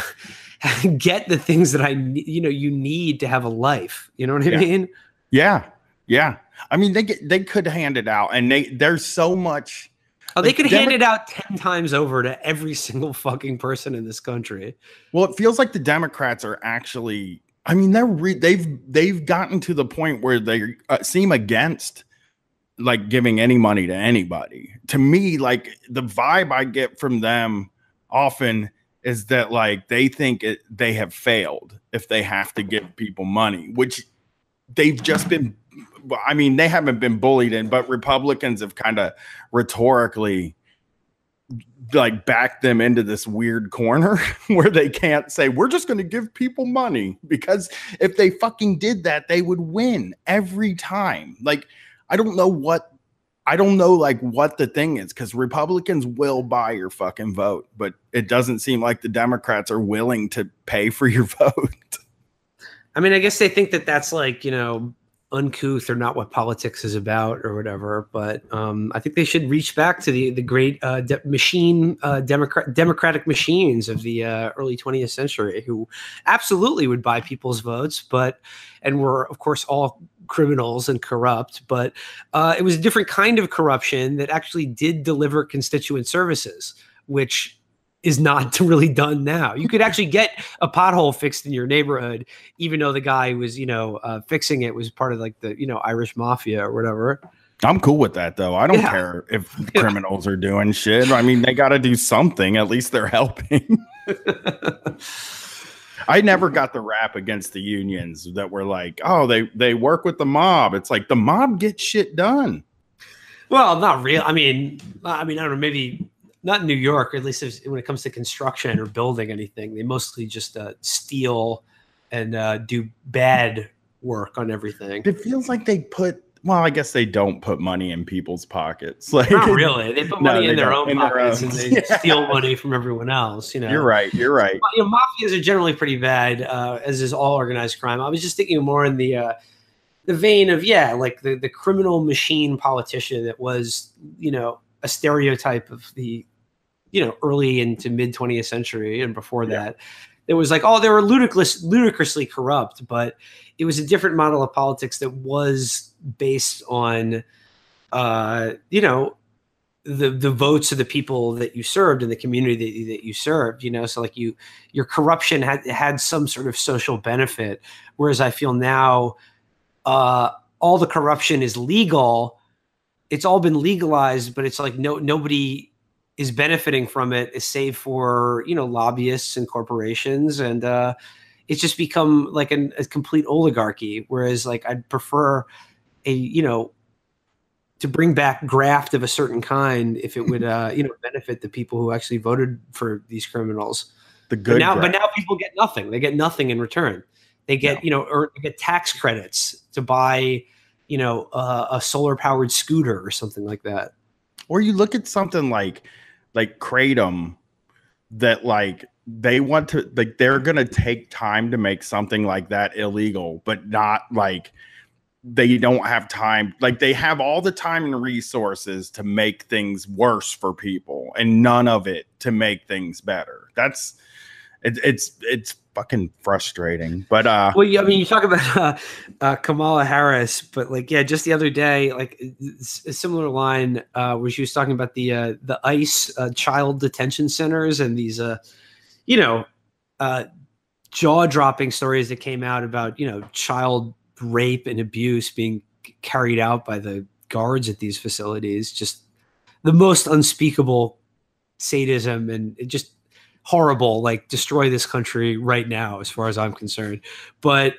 get the things that I you know you need to have a life. You know what I mean?
Yeah, yeah. I mean, they get, they could hand it out, and they there's so much.
Oh, they could Demo- hand it out ten times over to every single fucking person in this country.
Well, it feels like the Democrats are actually. I mean, they're re- they've they've gotten to the point where they uh, seem against like giving any money to anybody. To me, like the vibe I get from them often is that like they think it, they have failed if they have to give people money, which they've just been I mean, they haven't been bullied in, but Republicans have kind of rhetorically like backed them into this weird corner where they can't say we're just going to give people money because if they fucking did that they would win every time. Like i don't know what i don't know like what the thing is because republicans will buy your fucking vote but it doesn't seem like the democrats are willing to pay for your vote
i mean i guess they think that that's like you know uncouth or not what politics is about or whatever. But um, I think they should reach back to the the great uh, de- machine uh, democrat democratic machines of the uh, early 20th century who absolutely would buy people's votes, but and were of course all criminals and corrupt. But uh, it was a different kind of corruption that actually did deliver constituent services, which is not really done now. You could actually get a pothole fixed in your neighborhood, even though the guy who was, you know, uh, fixing it was part of like the, you know, Irish mafia or whatever.
I'm cool with that though. I don't yeah. care if criminals are doing shit. I mean, they got to do something. At least they're helping. I never got the rap against the unions that were like, oh, they they work with the mob. It's like the mob gets shit done.
Well, not real. I mean, I mean, I don't know. Maybe not in New York, or at least when it comes to construction or building anything, they mostly just uh, steal and uh, do bad work on everything.
It feels like they put. Well, I guess they don't put money in people's pockets. Like
not really. They put money no, in, their in, their own pockets and they yeah. steal money from everyone else. You know.
You're right. You're right.
But, you know, mafias are generally pretty bad, uh, as is all organized crime. I was just thinking more in the uh, the vein of yeah, like the the criminal machine politician that was you know a stereotype of the you know early into mid 20th century and before yeah. that it was like oh they were ludicrous ludicrously corrupt but it was a different model of politics that was based on uh you know the the votes of the people that you served in the community that you, that you served you know? So like you your corruption had had some sort of social benefit. Whereas i feel now uh all the corruption is legal. It's all been legalized but it's like no nobody is benefiting from it save for you know lobbyists and corporations. And uh it's just become like an, a complete oligarchy. Whereas like i'd prefer a you know to bring back graft of a certain kind if it would uh you know benefit the people who actually voted for these criminals
the good
but now graft. but now people get nothing they get nothing in return they get no. you know or get tax credits to buy you know uh, a solar powered scooter or something like that
or you look at something like like kratom that like they want to like they're gonna take time to make something like that illegal, but not like they don't have time like they have all the time and resources to make things worse for people and none of it to make things better that's it, it's it's fucking frustrating. But uh,
well, I mean, you talk about uh, uh, Kamala Harris, but like, yeah, just the other day, like a similar line uh, where she was talking about the uh, the ICE uh, child detention centers and these, uh, you know, uh, jaw dropping stories that came out about you know child rape and abuse being carried out by the guards at these facilities. Just the most unspeakable sadism and just horrible, like destroy this country right now, as far as I'm concerned. But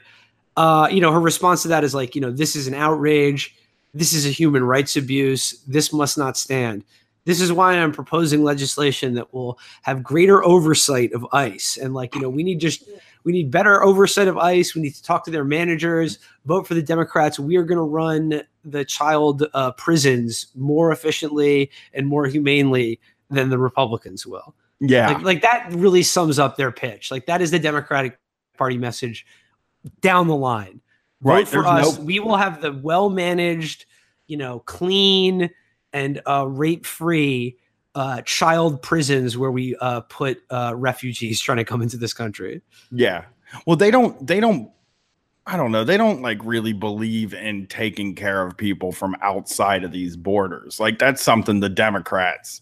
uh, you know, her response to that is like, you know, this is an outrage. This is a human rights abuse. This must not stand. This is why I'm proposing legislation that will have greater oversight of ICE. And like, you know, we need just we need better oversight of ICE. We need to talk to their managers. Vote for the Democrats. We are going to run the child uh, prisons more efficiently and more humanely than the Republicans will.
Yeah.
Like, like that really sums up their pitch. Like that is the Democratic Party message down the line. Right. Vote for There's us. No- we will have the well managed, you know, clean and uh, rape free uh, child prisons where we uh, put uh, refugees trying to come into this country.
Yeah. Well, they don't. They don't. I don't know. They don't like really believe in taking care of people from outside of these borders. Like that's something the Democrats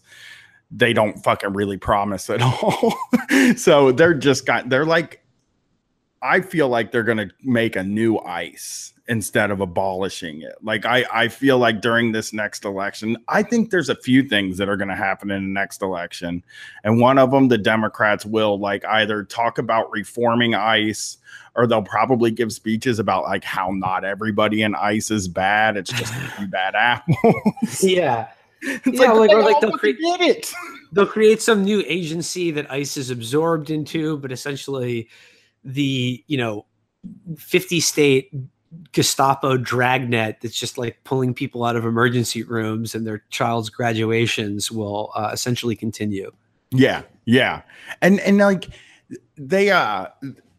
they don't fucking really promise at all. so they're just got they're like I feel like they're going to make a new ICE instead of abolishing it. Like I I feel like during this next election, I think there's a few things that are going to happen in the next election. And one of them the Democrats will like either talk about reforming ICE or they'll probably give speeches about like how not everybody in ICE is bad. It's just a few bad apples.
Yeah.
It's
Yeah,
like,
like- or
they
like
all
they'll
fucking
create-
get it.
They'll create some new agency that ICE is absorbed into, but essentially the, you know, 50 state Gestapo dragnet that's just like pulling people out of emergency rooms and their child's graduations will uh, essentially continue.
Yeah, yeah, and and like they uh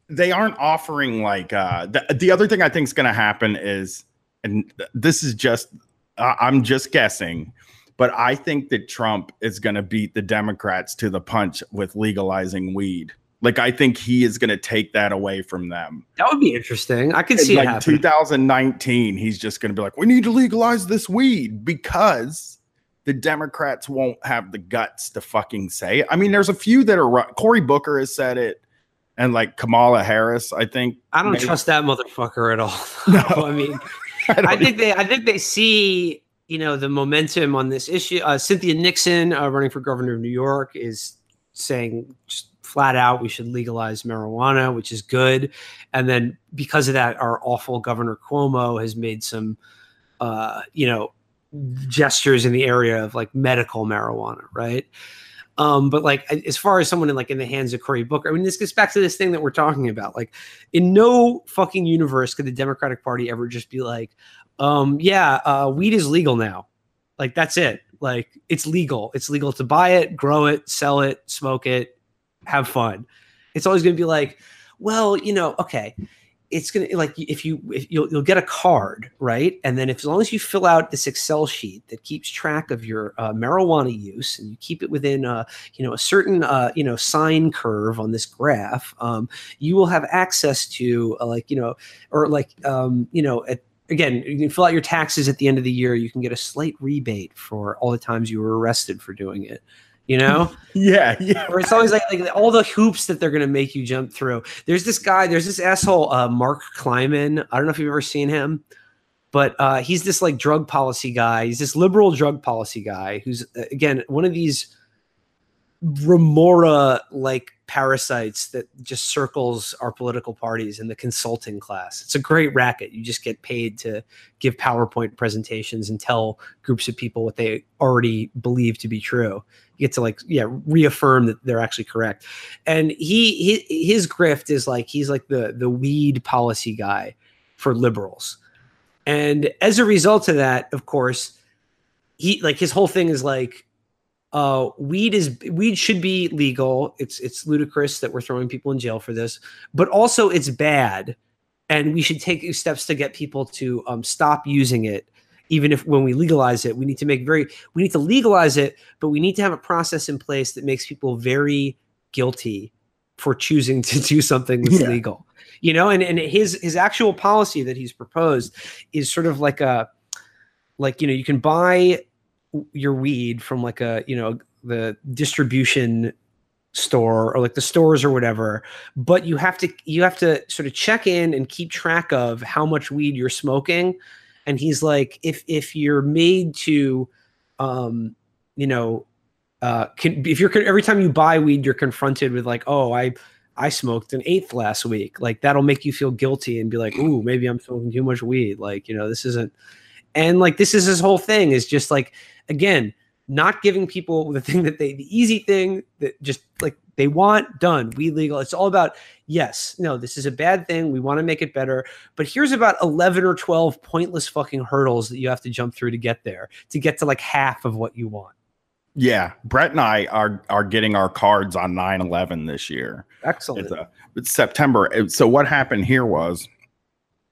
they aren't offering like uh the, the other thing I think is going to happen is and this is just uh, I'm just guessing, but I think that Trump is going to beat the Democrats to the punch with legalizing weed. Like I think he is going to take that away from them.
That would be interesting. I could see it
like
happening.
2019, he's just going to be like, "We need to legalize this weed because the Democrats won't have the guts to fucking say it." I mean, there's a few that are Cory Booker has said it, and like Kamala Harris, I think.
I don't
maybe-
trust that motherfucker at all.
No.
I mean,
I
I think they I think they see you know the momentum on this issue. Uh, Cynthia Nixon, uh, running for governor of New York, is saying just flat out we should legalize marijuana, which is good. And then because of that, our awful Governor Cuomo has made some, uh, you know, gestures in the area of like medical marijuana, right? Um, but like as far as someone in like in the hands of Cory Booker, I mean, this gets back to this thing that we're talking about. Like, in no fucking universe could the Democratic Party ever just be like, um, yeah, uh, weed is legal now. Like that's it. Like it's legal. It's legal to buy it, grow it, sell it, smoke it, have fun. It's always going to be like, well, you know, okay. It's gonna like if you if you'll you'll get a card, right? And then if as long as you fill out this Excel sheet that keeps track of your uh, marijuana use and you keep it within a you know a certain uh, you know sine curve on this graph, um, you will have access to uh, like you know or like um, you know at again, you can fill out your taxes at the end of the year. You can get a slight rebate for all the times you were arrested for doing it. You know,
Yeah, yeah.
or it's always like, like all the hoops that they're going to make you jump through. There's this guy, there's this asshole, uh, Mark Kleiman. I don't know if you've ever seen him, but uh, he's this like drug policy guy. He's this liberal drug policy guy who's, uh, again, one of these remora like parasites that just circles our political parties in the consulting class. It's a great racket. You just get paid to give PowerPoint presentations and tell groups of people what they already believe to be true. Get to like yeah reaffirm that they're actually correct. And he, he his grift is like he's like the the weed policy guy for liberals. And as a result of that, of course, he like his whole thing is like uh, weed is weed should be legal. It's it's ludicrous that we're throwing people in jail for this, but also it's bad, and we should take steps to get people to um, stop using it. Even if when we legalize it, we need to make very we need to legalize it, but we need to have a process in place that makes people very guilty for choosing to do something that's
Yeah.
legal. You know, and and his his actual policy that he's proposed is sort of like a like you know you can buy your weed from like a you know the distribution store or like the stores or whatever but you have to you have to sort of check in and keep track of how much weed you're smoking and he's like if if you're made to um you know uh can, if you're every time you buy weed you're confronted with like oh i i smoked an eighth last week. Like that'll make you feel guilty and be like ooh maybe i'm smoking too much weed. Like you know this isn't and like this is his whole thing is just like again not giving people the thing that they the easy thing that just like they want done we legal it's all about yes no this is a bad thing we want to make it better but here's about 11 or 12 pointless fucking hurdles that you have to jump through to get there to get to like half of what you want
Yeah, Brett and I are are getting our cards on 9/11 this year.
excellent
It's, a, it's September. So what happened here was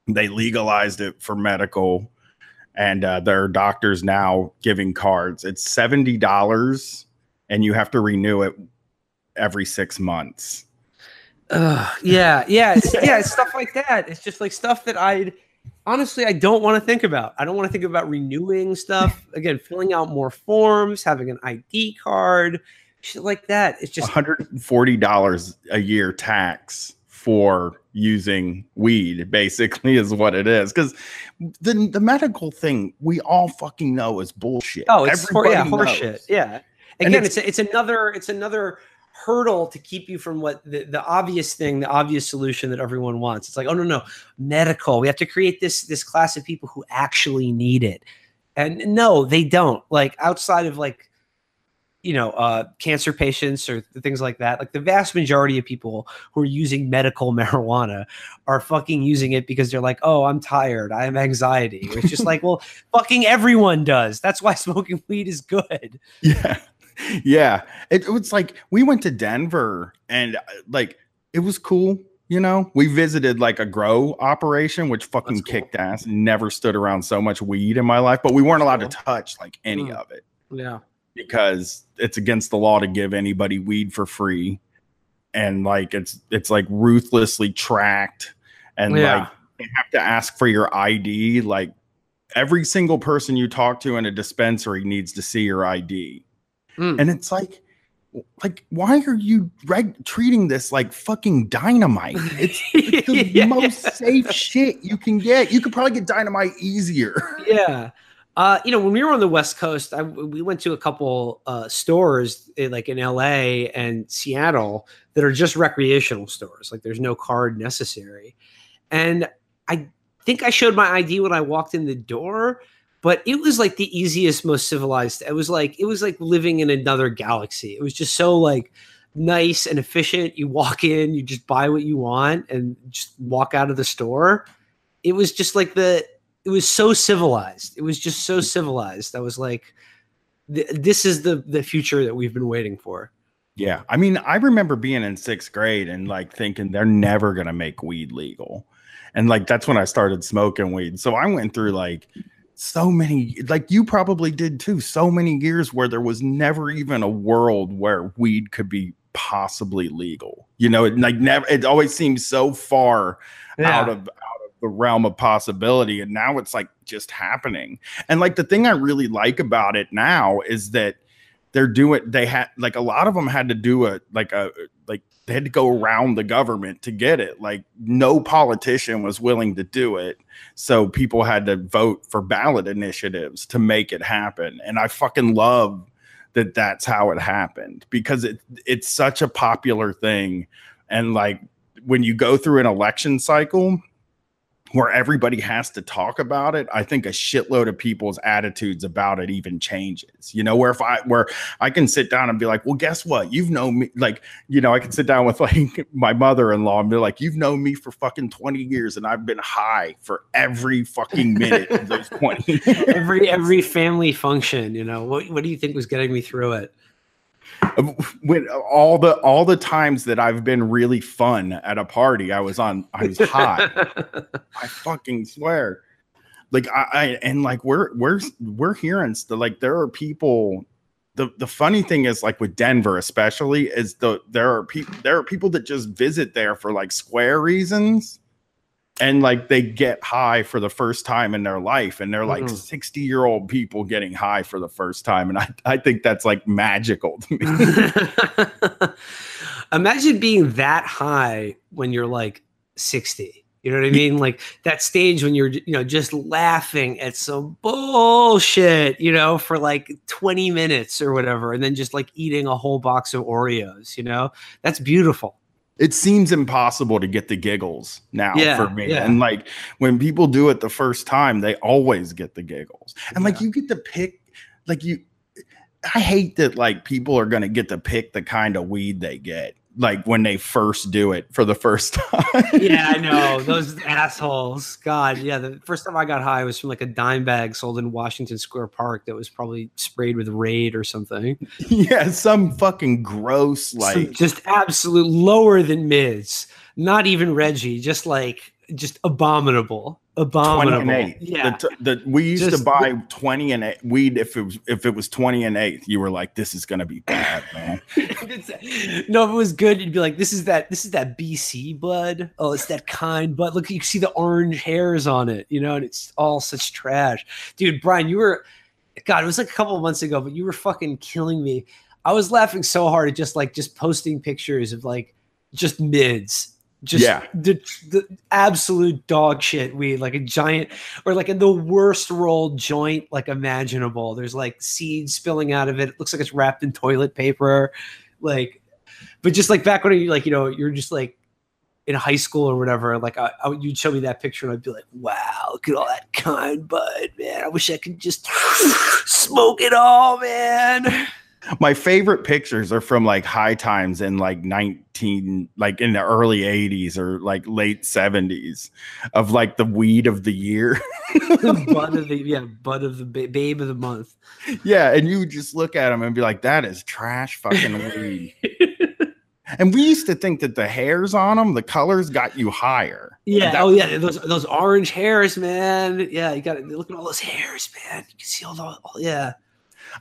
they legalized it for medical, and uh, there are doctors now giving cards. It's seventy dollars, and you have to renew it every six months.
Uh, yeah, yeah, it's, yeah, it's stuff like that. It's just like stuff that I'd honestly I don't want to think about. I don't want to think about renewing stuff again, filling out more forms, having an ID card, shit like that. It's just
$140 a year tax for using weed basically is what it is because the the medical thing we all fucking know is bullshit
oh it's for, yeah horseshit yeah again it's, it's, it's another it's another hurdle to keep you from what the, the obvious thing the obvious solution that everyone wants it's like oh no no medical we have to create this this class of people who actually need it and no they don't like outside of like you know, uh, cancer patients or things like that. Like the vast majority of people who are using medical marijuana are fucking using it because they're like, oh, I'm tired. I have anxiety. It's just like, well, fucking everyone does. That's why smoking weed is good.
Yeah. Yeah. It, it was like we went to Denver and uh, like it was cool. You know, we visited like a grow operation, which fucking kicked ass. Never stood around so much weed in my life, but we weren't allowed cool. to touch like any mm. of it.
Yeah
because it's against the law to give anybody weed for free and like it's it's like ruthlessly tracked and yeah. like you have to ask for your ID like every single person you talk to in a dispensary needs to see your ID mm. and it's like like why are you reg- treating this like fucking dynamite it's, it's the yeah. most safe shit you can get you could probably get dynamite easier
yeah uh, you know, when we were on the West Coast, I, we went to a couple uh, stores in, eh, like in LA and Seattle that are just recreational stores. Like there's no card necessary. And I think I showed my ID when I walked in the door, but it was like the easiest, most civilized. It was like it was like living in another galaxy. It was just so like nice and efficient. You walk in, you just buy what you want, and just walk out of the store. It was just like the it was so civilized. It was just so civilized. I was like, this is the the future that we've been waiting for.
Yeah, I mean, I remember being in sixth grade and like thinking they're never gonna make weed legal, and like that's when I started smoking weed. So I went through like so many, like you probably did too, so many years where there was never even a world where weed could be possibly legal. You know, it like never. It always seems so far yeah. out of the realm of possibility and now it's like just happening and like the thing i really like about it now is that they're doing they had like a lot of them had to do a like a like they had to go around the government to get it. Like no politician was willing to do it. So people had to vote for ballot initiatives to make it happen. And i fucking love that that's how it happened because it it's such a popular thing. And like when you go through an election cycle where everybody has to talk about it, I think a shitload of people's attitudes about it even changes. You know, where if I where I can sit down and be like, well, guess what? You've known me like, you know, I can sit down with like my mother-in-law and be like, you've known me for fucking 20 years and I've been high for every fucking minute of those 20
every every family function, you know. What what do you think was getting me through it?
Uh, when all the all the times that I've been really fun at a party, I was on I was high. I fucking swear. Like I, I and like we're we're we're hearing the like there are people the the funny thing is like with Denver especially is the there are people there are people that just visit there for like square reasons and like they get high for the first time in their life and they're like mm-hmm. 60 year old people getting high for the first time and I, I think that's like magical to
me. Imagine being that high when you're like 60 you know what i mean? Like that stage when you're you know just laughing at some bullshit you know for like 20 minutes or whatever and then just like eating a whole box of oreos you know? That's beautiful
it seems impossible to get the giggles now yeah, for me. Yeah. And like when people do it the first time, they always get the giggles. And yeah. like you get to pick, like you, I hate that like people are going to get to pick the kind of weed they get like when they first do it for the first time.
yeah, I know those assholes. God, yeah. The first time I got high was from like a dime bag sold in Washington Square Park that was probably sprayed with Raid or something.
Yeah, some fucking gross like some
just absolute lower than mids. Not even Reggie, just like just abominable. Abominable.
20 and eight.
Yeah.
The, the, we used
Just
to buy 20 and eight weed if it was if it was 20 and eighth. You were like, this is gonna be bad, man.
no, if it was good, you'd be like, "This is that. This is that BC bud. Oh, it's that kind bud. Look, you can see the orange hairs on it, you know, and it's all such trash, dude. Brian, you were, God, it was like a couple of months ago, but you were fucking killing me. I was laughing so hard at just like just posting pictures of like just mids, just
Yeah.
the, the absolute dog shit weed, like a giant or like in the worst rolled joint like imaginable. There's like seeds spilling out of it. It looks like it's wrapped in toilet paper, like. But just like back when you like you know you're just like in high school or whatever, like I, I you'd show me that picture and I'd be like, wow, look at all that kind bud, man. I wish I could just smoke it all, man.
My favorite pictures are from like high times in like 19 like in the early 80s or like late 70s of like the weed of the year.
bud of the yeah, bud of the ba- babe of the month.
yeah, and you just look at them and be like, that is trash fucking weed. and we used to think that the hairs on them, the colors got you higher.
Yeah.
That-
oh, yeah. Those those orange hairs, man. Yeah. You got look at all those hairs, man. You can see all the. All, yeah.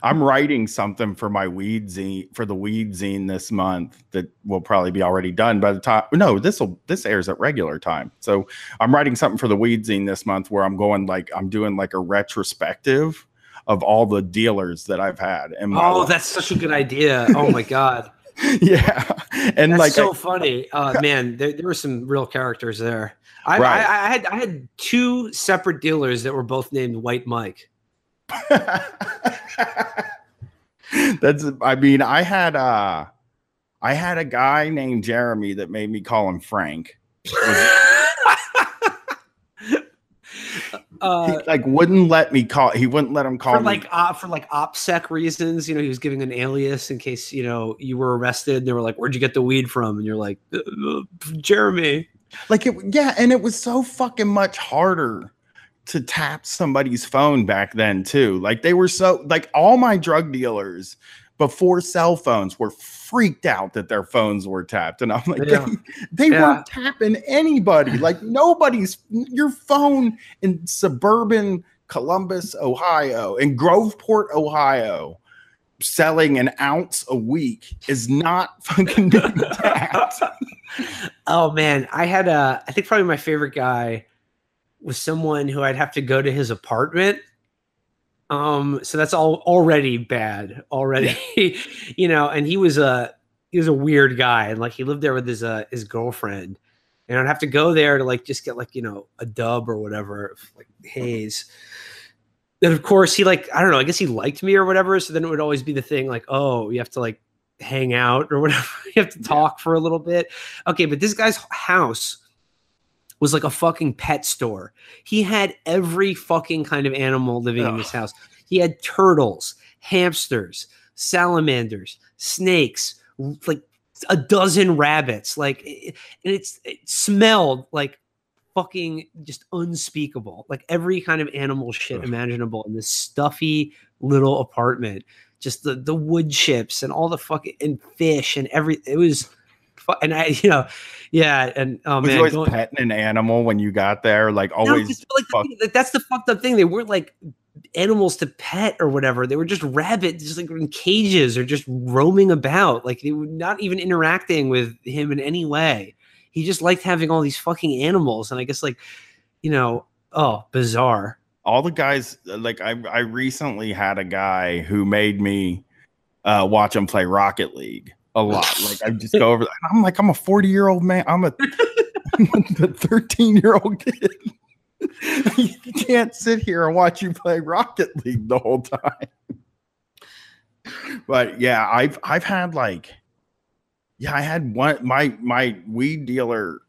I'm writing something for my weed zine for the weed zine this month that will probably be already done by the time. No, this will this airs at regular time. So I'm writing something for the weed zine this month where I'm going like I'm doing like a retrospective of all the dealers that I've had. And
Oh, that's such a good idea. Oh my god,
yeah, and
that's
like
so
I-
funny. Uh, man, there, there were some real characters there. I,
Right.
I, I had I had two separate dealers that were both named White Mike.
That's I mean, I had uh I had a guy named Jeremy that made me call him Frank.
uh,
he like wouldn't let me call he wouldn't let him call
for
me
like uh, for like opsec reasons, you know, he was giving an alias in case you know you were arrested. And they were like, "Where'd you get the weed from?" And you're like, "Uh, uh, "Jeremy."
like it yeah, and it was so fucking much harder to tap somebody's phone back then too. Like they were so like all my drug dealers before cell phones were freaked out that their phones were tapped. And I'm like,
Yeah.
they, they
Yeah.
weren't tapping anybody. Like nobody's your phone in suburban Columbus, Ohio, in Groveport, Ohio, selling an ounce a week is not fucking tapped.
Oh man, I had a. I think probably my favorite guy was someone who I'd have to go to his apartment. Um, so that's all already bad already, you know. And he was a he was a weird guy, and like he lived there with his uh his girlfriend, and I'd have to go there to like just get like you know a dub or whatever, like haze. Then of course he like I don't know. I guess he liked me or whatever. So then it would always be the thing like, oh, you have to like hang out or whatever. you have to talk for a little bit. Okay, but this guy's house was like a fucking pet store. He had every fucking kind of animal living in his house. He had turtles, hamsters, salamanders, snakes, like a dozen rabbits. Like, it, and it's it smelled like fucking just unspeakable. Like every kind of animal shit
Ugh.
imaginable in this stuffy little apartment. Just the the wood chips and all the fucking and fish and every it was. And I, you know, yeah, and oh
Was
man,
always
going-
petting an animal when you got there? Like
no,
always
just, like, the thing- that's the fucked up thing. They weren't like animals to pet or whatever. They were just rabbits, just like in cages or just roaming about. Like they were not even interacting with him in any way. He just liked having all these fucking animals. And I guess like, you know, oh, bizarre.
all the guys like I I recently had a guy who made me uh watch him play Rocket League a lot. Like I just go over I'm like I'm a 40 year old man. I'm a the 13 year old kid. you can't sit here and watch you play Rocket League the whole time. But yeah, I've I've had like yeah, I had one my my weed dealer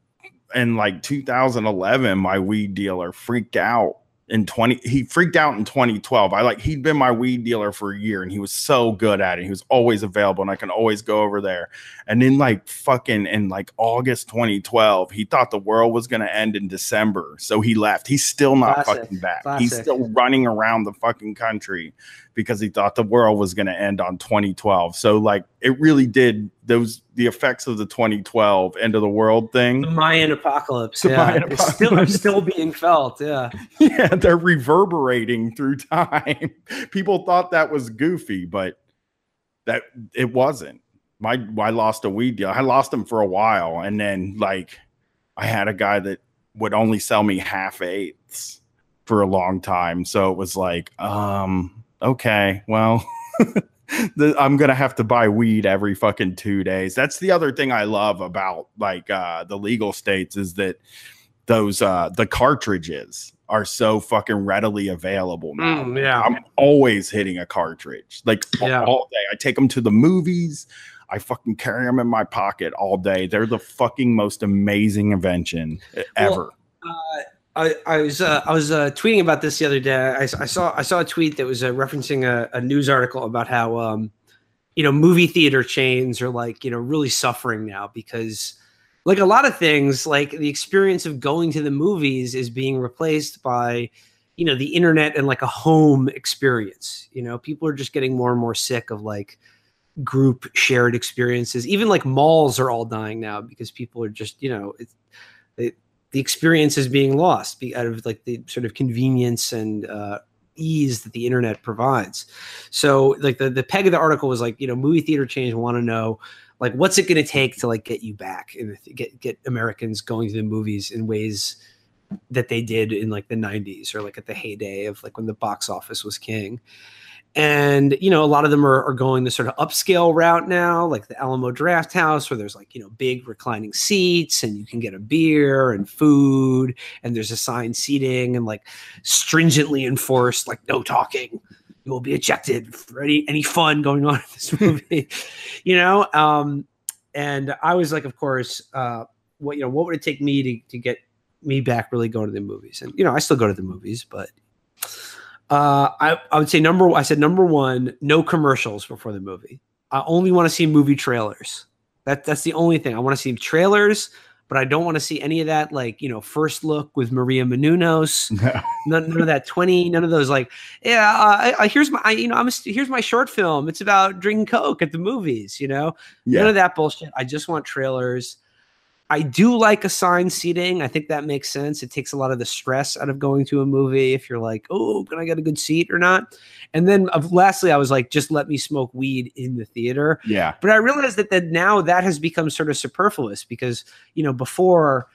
in like 2011, my weed dealer freaked out in 20 he freaked out in 2012 i like he'd been my weed dealer for a year and he was so good at it. He was always available and i can always go over there. And then like fucking in like august 2012 he thought the world was going to end in december so he left. He's still not
Classic,
fucking back. He's still running around the fucking country because he thought the world was going to end on 2012. So like it really did those the effects of the 2012 end of the world thing.
The Mayan apocalypse. The yeah. Mayan apocalypse. Still, still being felt. Yeah.
Yeah, they're reverberating through time. People thought that was goofy, but that it wasn't. My I lost a weed deal. I lost him for a while, and then like I had a guy that would only sell me half eighths for a long time. So it was like, um, okay, well, the, I'm gonna have to buy weed every fucking two days. That's the other thing I love about like uh, the legal states is that those uh, the cartridges are so fucking readily available now.
Mm, yeah,
I'm always hitting a cartridge like
yeah.
all day. I take them to the movies. I fucking carry them in my pocket all day. They're the fucking most amazing invention ever.
Well, uh, I, I was uh, I was uh, tweeting about this the other day. I, I, saw I saw a tweet that was uh, referencing a, a, news article about how um, you know movie theater chains are like you know really suffering now because like a lot of things like the experience of going to the movies is being replaced by you know the internet and like a home experience. You know people are just getting more and more sick of like group shared experiences. Even like malls are all dying now because people are just you know it, the experience is being lost out of like the sort of convenience and uh, ease that the internet provides. So like the, the peg of the article was like, you know, movie theater chains want to know like what's it going to take to like get you back and get get Americans going to the movies in ways that they did in like the 90s or like at the heyday of like when the box office was king and you know a lot of them are, are going the sort of upscale route now like the alamo drafthouse where there's like you know big reclining seats and you can get a beer and food and there's assigned seating and like stringently enforced like no talking. You will be ejected for any any fun going on in this movie you know? Um and i was like of course uh what you know what would it take me to, to get me back really going to the movies? And you know i still go to the movies but uh, I, I would say number. I said number one, no commercials before the movie. I only want to see movie trailers. That that's the only thing I want to see trailers. But I don't want to see any of that, like you know, first look with Maria Menounos. No. None, none, of that twenty. None of those, like, yeah, uh, I, I, here's my, I, you know, I'm a, here's my short film. It's about drinking coke at the movies. You know, yeah. none of that bullshit. I just want trailers. I do like assigned seating. I think that makes sense. It takes a lot of the stress out of going to a movie if you're like, oh, can I get a good seat or not? And then uh, lastly, I was like, just let me smoke weed in the theater.
Yeah.
But I realized that, that now that has become sort of superfluous because, you know, before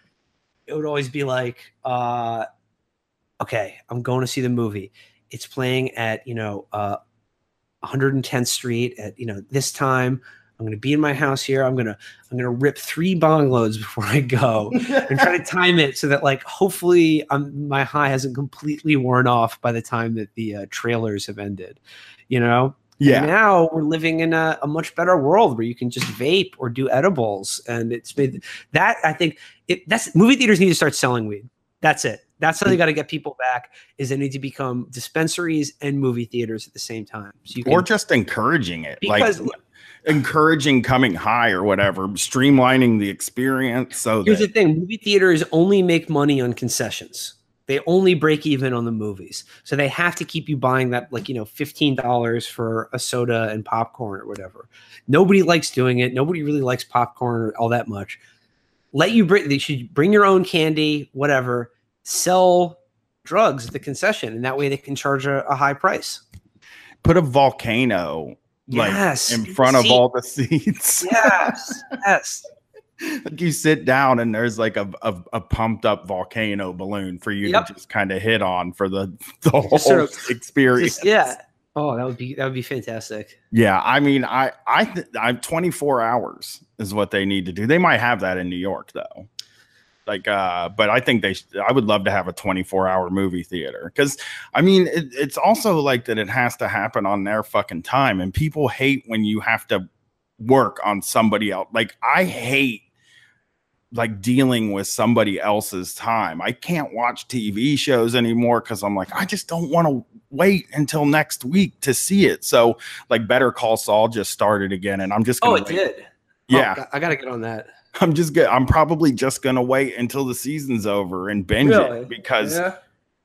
it would always be like, uh, okay, I'm going to see the movie. It's playing at, you know, uh, 110th Street at, you know, this time I'm going to be in my house here. I'm going to I'm going to rip three bong loads before I go and try to time it so that like hopefully I'm, my high hasn't completely worn off by the time that the uh, trailers have ended. You know.
Yeah.
And now we're living in a, a, much better world where you can just vape or do edibles, and it's made that I think it that's movie theaters need to start selling weed. That's it. That's how they got to get people back. Is they need to become dispensaries and movie theaters at the same time.
So you can, or just encouraging it, because like encouraging coming high or whatever, streamlining the experience. So
here's that- the thing: movie theaters only make money on concessions. They only break even on the movies, so they have to keep you buying that, like you know, fifteen dollars for a soda and popcorn or whatever. Nobody likes doing it. Nobody really likes popcorn all that much. Let you bring. They should bring your own candy, whatever. Sell drugs at the concession, and that way they can charge a, a high price.
Put a volcano yes, in front of all the seats.
Yes, yes.
like you sit down and there's like a, a, a pumped up volcano balloon for you yep. to just kind of hit on for the the whole sort of, experience.
Just, yeah. Oh, that would be that would be fantastic.
Yeah, I mean, I I th- I'm 24 hours is what they need to do. They might have that in New York though like uh but i think they sh- i would love to have a 24 hour movie theater because i mean it, it's also like that it has to happen on their fucking time and people hate when you have to work on somebody else like i hate like dealing with somebody else's time. I can't watch tv shows anymore because i'm like i just don't want to wait until next week to see it. So like better call saul just started again and i'm just
gonna oh it wait. did?
Yeah.
Oh, i gotta get on that
I'm just good. I'm probably just gonna wait until the season's over and binge really? it because yeah.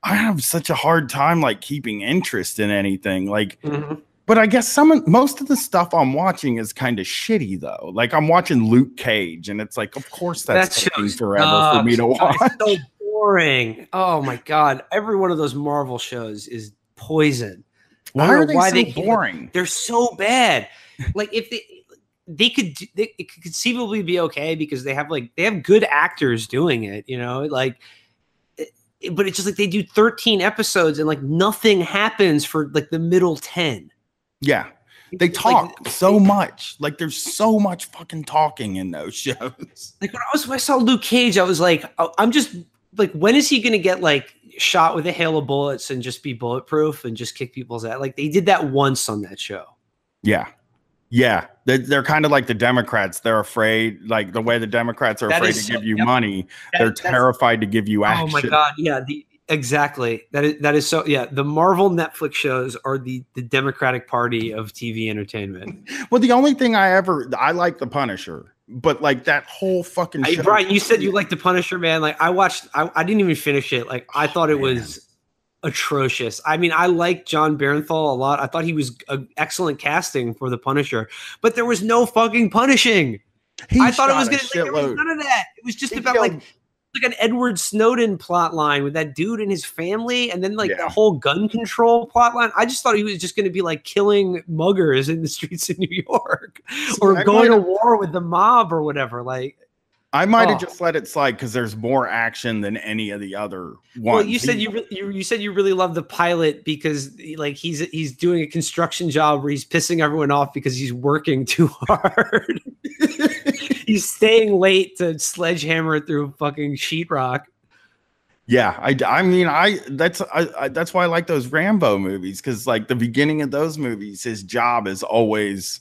I have such a hard time like keeping interest in anything. Like, mm-hmm. but I guess some most of the stuff I'm watching is kind of shitty though. Like I'm watching Luke Cage, and it's like, of course that's that taking forever for me to watch.
so boring. Oh my god, every one of those Marvel shows is poison.
Why are they why so they, boring?
They're so bad. Like if they they could they, it could conceivably be okay because they have like they have good actors doing it, you know, like eh, eh, but it's just like they do 13 episodes and like nothing happens for like the middle 10.
Yeah. They talk like, so much. Like there's so much fucking talking in those shows.
Like when I was when I saw Luke Cage, I was like, oh, I'm just like, when is he gonna get like shot with a hail of bullets and just be bulletproof and just kick people's ass? Like they did that once on that show.
Yeah. Yeah, they're, they're kind of like the Democrats. They're afraid, like the way the Democrats are that afraid to so, give you yep. money. That, they're terrified to give you action.
Oh my god, yeah, the, exactly. That is that is so. Yeah, the Marvel Netflix shows are the the Democratic Party of TV entertainment.
well, the only thing I ever I like the Punisher, but like that whole fucking.
Hey, Brian, you said you like the Punisher, man. Like I watched, I, I didn't even finish it. Like I thought it was atrocious. I mean, I like Jon Bernthal a lot. I thought he was an excellent casting for the Punisher, but there was no fucking punishing. He I thought it was gonna. Like, there was none of that. It was just he about killed. like like an Edward Snowden plot line with that dude and his family, and then like yeah. the whole gun control plot line. I just thought he was just going to be like killing muggers in the streets of New York, or going to war with the mob or whatever. Like
I might have oh. just let it slide because there's more action than any of the other ones.
Well, you said you, re- you you said you really love the pilot because like he's he's doing a construction job where he's pissing everyone off because he's working too hard. he's staying late to sledgehammer through fucking sheetrock.
Yeah, I, I mean I that's I, I that's why I like those Rambo movies because like the beginning of those movies, his job is always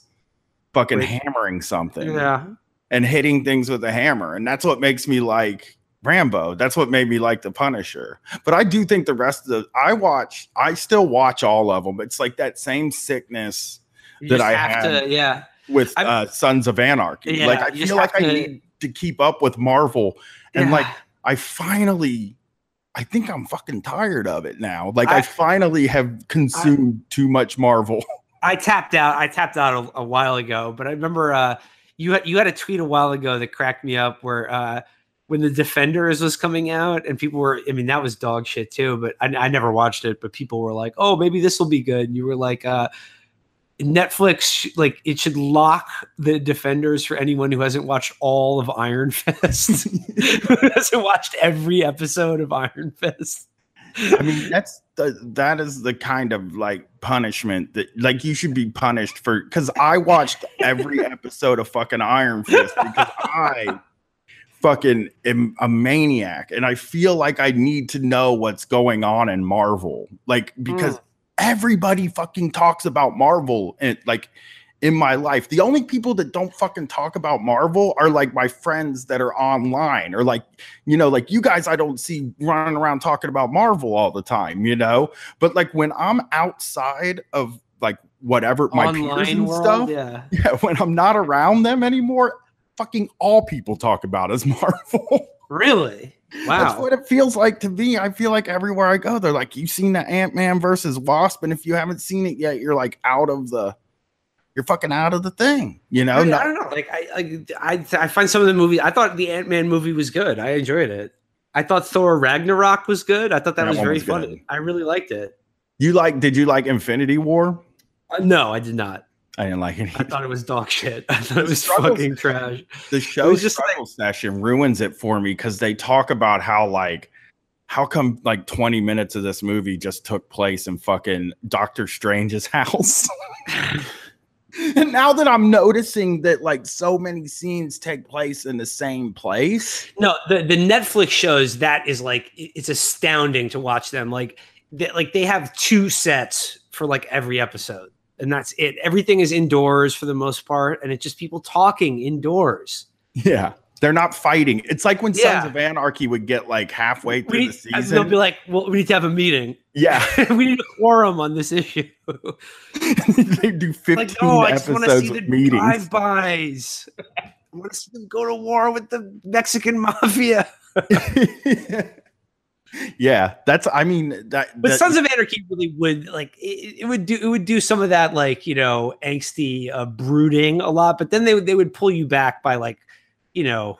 fucking Wait. hammering something.
Yeah
and hitting things with a hammer. And that's what makes me like Rambo. That's what made me like the Punisher. But I do think the rest of the I watch, I still watch all of them. It's like that same sickness you that I have had
to, yeah.
with uh, Sons of Anarchy. Yeah, like I feel like to, I need to keep up with Marvel. And yeah. like I finally I think I'm fucking tired of it now. Like I, I finally have consumed I, too much Marvel.
I tapped out. I tapped out a, a while ago, but I remember uh you had you had a tweet a while ago that cracked me up where uh, when the Defenders was coming out and people were I mean that was dog shit too, but I, I never watched it, but people were like, "Oh, maybe this will be good." And you were like, uh, Netflix like it should lock the Defenders for anyone who hasn't watched all of Iron Fist, who hasn't watched every episode of Iron Fist.
I mean, that's the, that is the kind of like punishment that like you should be punished for. Because I watched every episode of fucking Iron Fist because I fucking am a maniac and I feel like I need to know what's going on in Marvel. Like because mm. everybody fucking talks about Marvel and like in my life. The only people that don't fucking talk about Marvel are like my friends that are online or like, you know, like you guys I don't see running around talking about Marvel all the time, you know? But like when I'm outside of like whatever my online peers and world, stuff, yeah. yeah, when I'm not around them anymore, fucking all people talk about is Marvel.
Really? Wow.
That's what it feels like to me. I feel like everywhere I go, they're like, You've seen the Ant Man versus Wasp. And if you haven't seen it yet, you're like out of the you're fucking out of the thing, you know. I,
I don't know. Like I, I, I find some of the movies. I thought the Ant Man movie was good. I enjoyed it. I thought Thor Ragnarok was good. I thought that, that was very was funny. Good. I really liked it.
You like? Did you like Infinity War?
Uh, no, I did not.
I didn't like it.
I thought it was dog shit. I thought it was fucking trash.
The show just struggle like, session ruins it for me because they talk about how like how come like 20 minutes of this movie just took place in fucking Doctor Strange's house? and now that I'm noticing that like so many scenes take place in the same place.
No, the, the Netflix shows that is like it's astounding to watch them. Like they, like they have two sets for like every episode. And that's it. Everything is indoors for the most part, and it's just people talking indoors.
Yeah. They're not fighting. It's like when yeah. Sons of Anarchy would get like halfway through
need,
the season.
They'll be like, "Well, we need to have a meeting.
Yeah,
we need a quorum on this issue."
they do fifteen like, oh, episodes of meetings.
Drive-bys. I want to see them go to war with the Mexican mafia.
Yeah, that's. I mean, that.
But
that,
Sons of Anarchy really would like it, it, would do it would do some of that like you know angsty uh, brooding a lot, but then they would they would pull you back by like you know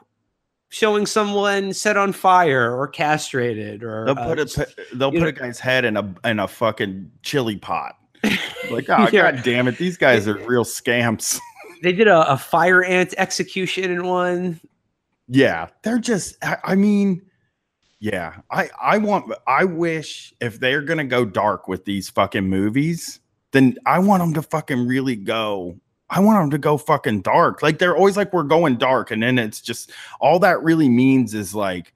showing someone set on fire or castrated or
they'll put
uh,
a they'll put
know,
a guy's head in a in a fucking chili pot. Like, oh yeah. god damn it, these guys are real scams.
They did a, a fire ant execution in one.
Yeah, they're just. I, I mean yeah, I I want I wish if they're gonna go dark with these fucking movies, then I want them to fucking really go. I want them to go fucking dark. Like they're always like we're going dark, and then it's just all that really means is like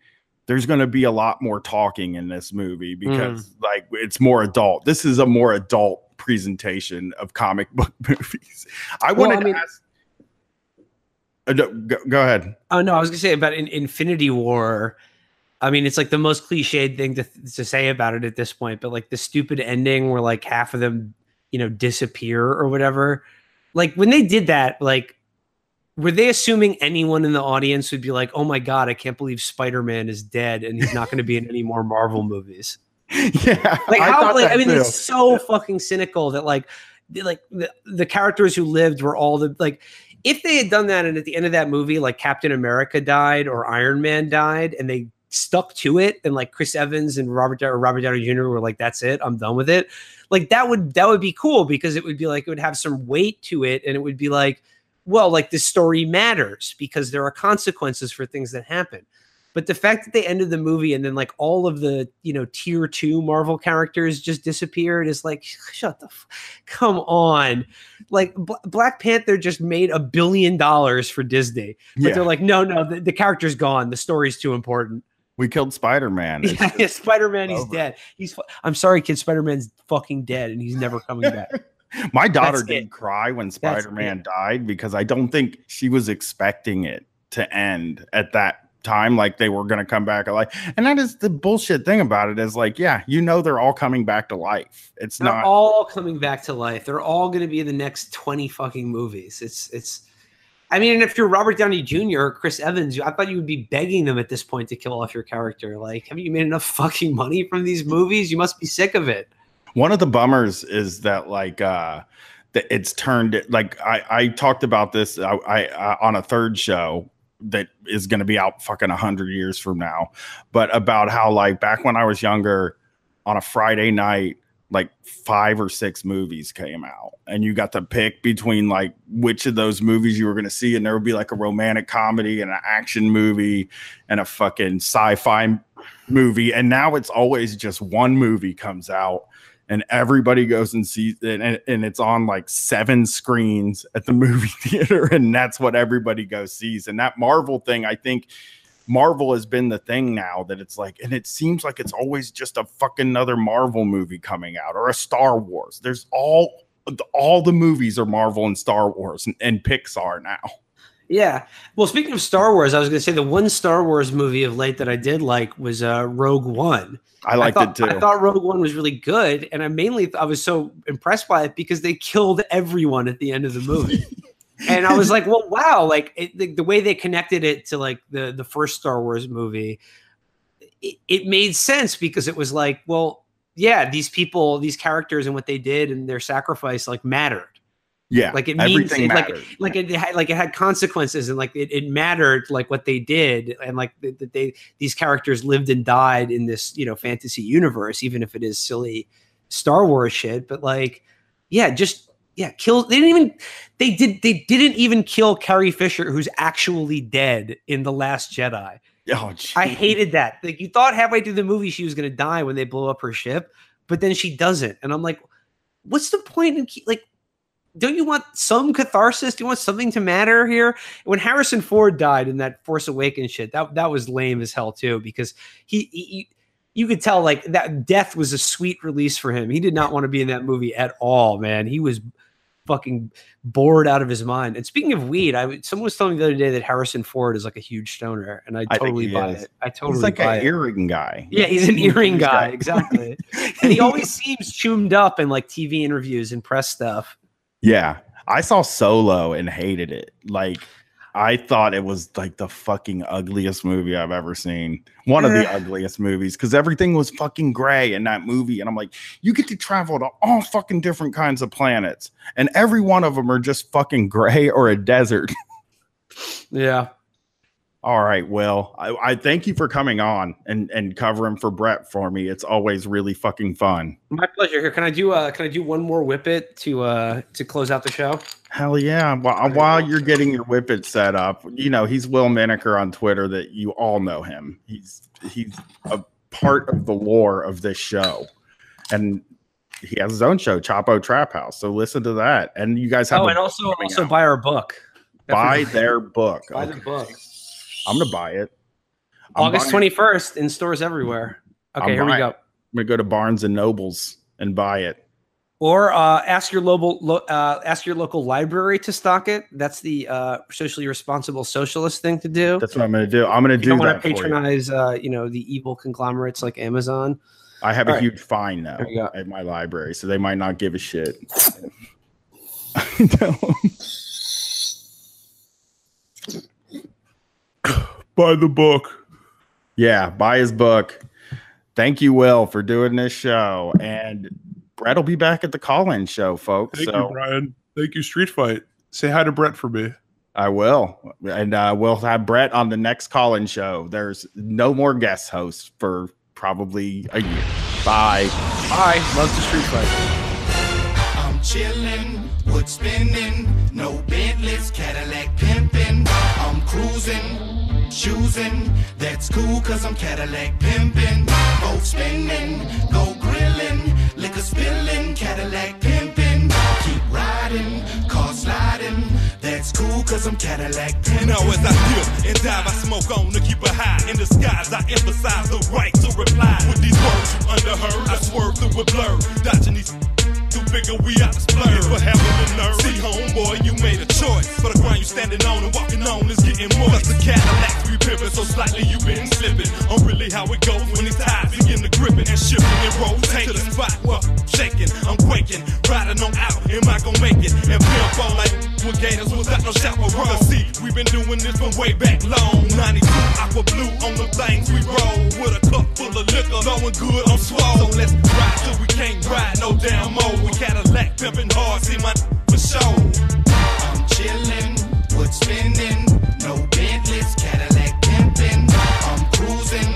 there's going to be a lot more talking in this movie because mm. like it's more adult. This is a more adult presentation of comic book movies. I well, wanted I mean, to ask. Uh, go, go, ahead.
Oh no, I was gonna say about in, Infinity War I mean, it's like the most cliched thing to, to say about it at this point, but like the stupid ending where like half of them, you know, disappear or whatever. Like when they did that, like, were they assuming anyone in the audience would be like, oh my God, I can't believe Spider Man is dead and he's not going to be in any more Marvel movies?
Yeah.
Like, how, I, like, I mean, too. it's so fucking cynical that like, like the, the characters who lived were all the like if they had done that and at the end of that movie like captain america died or iron man died and they stuck to it and like Chris Evans and Robert or Robert Downey Jr. were like, that's it, I'm done with it. Like that would that would be cool because it would be like it would have some weight to it and it would be like, well, like the story matters because there are consequences for things that happen. But the fact that they ended the movie and then like all of the you know tier two Marvel characters just disappeared is like shut the f- come on, like B- Black Panther just made a billion dollars for Disney, but yeah. they're like no no the, the character's gone the story's too important.
We killed Spider Man.
Yeah, yeah Spider Man. He's dead. He's. I'm sorry, kid. Spider Man's fucking dead, and he's never coming back.
My daughter That's did it. cry when Spider Man died because I don't think she was expecting it to end at that time like they were going to come back alive and that is the bullshit thing about it is like yeah you know they're all coming back to life it's
they're
not
all coming back to life they're all going to be in the next 20 fucking movies it's it's I mean, if you're Robert Downey Jr. or Chris Evans, I thought you would be begging them at this point to kill off your character. Like, haven't you made enough fucking money from these movies? You must be sick of it.
One of the bummers is that like uh that it's turned like I I talked about this I, I uh, on a third show that is going to be out fucking 100 years from now but about how like back when I was younger on a Friday night like five or six movies came out and you got to pick between like which of those movies you were going to see and there would be like a romantic comedy and an action movie and a fucking sci-fi movie and now it's always just one movie comes out and everybody goes and sees it and, and it's on like seven screens at the movie theater and that's what everybody goes sees and that marvel thing i think Marvel has been the thing now that it's like, and it seems like it's always just a fucking another Marvel movie coming out or a Star Wars. There's all all the movies are Marvel and Star Wars and, and Pixar now.
Yeah. Well, speaking of Star Wars, I was going to say the one Star Wars movie of late that I did like was uh, Rogue One.
I liked
I thought,
it too.
I thought Rogue One was really good, and I mainly I was so impressed by it because they killed everyone at the end of the movie. and I was like, well, wow, like it, the, the, way they connected it to like the the first Star Wars movie, it, it, made sense because it was like, well, yeah, these people, these characters, and what they did and their sacrifice like mattered.
Yeah,
like it means it, like like it had like it had consequences and like it, it mattered like what they did and like that they these characters lived and died in this you know fantasy universe even if it is silly Star Wars shit but like yeah just yeah, kill. They didn't even. They did. They didn't even kill Carrie Fisher, who's actually dead in the Last Jedi.
Oh, geez.
I hated that. Like you thought halfway through the movie she was going to die when they blow up her ship, but then she doesn't. And I'm like, what's the point in like? Don't you want some catharsis? Do you want something to matter here? When Harrison Ford died in that Force Awakens shit, that that was lame as hell too, because he, he you could tell like that death was a sweet release for him. He did not want to be in that movie at all, man. He was fucking bored out of his mind. And speaking of weed, I someone was telling me the other day that Harrison Ford is like a huge stoner, and I totally I buy is. it. I totally buy it.
he's like
an
earring guy.
Yeah, he's an earring guy, exactly. and he always seems choomed up in like TV interviews and press stuff.
Yeah, I saw Solo and hated it. Like I thought it was like the fucking ugliest movie I've ever seen. One of the ugliest movies because everything was fucking gray in that movie. And I'm like, you get to travel to all fucking different kinds of planets, and every one of them are just fucking gray or a desert.
yeah.
All right. Well, I, I, thank you for coming on and and covering for Brett for me. It's always really fucking fun.
My pleasure. Here, can I do uh can I do one more whippet to uh to close out the show?
Hell yeah! While, while you're getting your whippet set up, you know he's Will Menaker on Twitter. That you all know him. He's he's a part of the lore of this show, and he has his own show, Chapo Trap House. So listen to that, and you guys have.
Oh, and also also out. buy our book.
Buy their book.
Buy okay. their book.
I'm gonna buy it.
I'm August twenty first in stores everywhere. Okay, I'm here we go. I'm
gonna go to Barnes and Nobles and buy it.
Or uh, ask your local lo- uh, ask your local library to stock it. That's the uh, socially responsible socialist thing to do.
That's what I'm going to do. I'm going to do. Don't want
to patronize, you. Uh, you know, the evil conglomerates like Amazon.
I have All a right. huge fine now at my library, so they might not give a shit.
buy the book.
Yeah, buy his book. Thank you, Will, for doing this show. And Brett will be back at the call-in show, folks.
Thank so. you, Brian. Thank you, Street Fight. Say hi to Brett for me.
I will, and uh, we'll have Brett on the next call-in show. There's no more guest hosts for probably a year. Bye.
Bye. Love the Street Fight.
I'm chilling, wood spinning, no Bentleys, Cadillac pimping. I'm cruising choosing. That's cool, cause I'm Cadillac pimping. Both spinning, go grilling, liquor spilling, Cadillac pimping. Keep riding, car sliding. That's cool, cause I'm Cadillac pimping.
Now as I dip and dive, I smoke on to keep it high. In the skies, I emphasize the right to reply. With these words you underheard, I swerve through a blur. Dodging these too bigger, we out to splurge. For having the nerve. See, homeboy, you made a choice. but the ground you standing on and walking on is getting more. Plus the Cadillacs we so slightly you been slipping. I'm really how it goes when these ties begin to gripping and shifting and rotating. To the spot I'm shaking, I'm quaking. Riding on out, am I gonna make it? And pimp all like with gators without no chaperone. See, we've been doing this from way back long. 92 aqua blue on the things we roll. With a cup full of liquor, knowing good I'm swole. So let's ride till we can't ride no damn more with Cadillac pimping hard, see my for sure.
I'm chilling, wood spinning, no Bentleys, Cadillac cruising,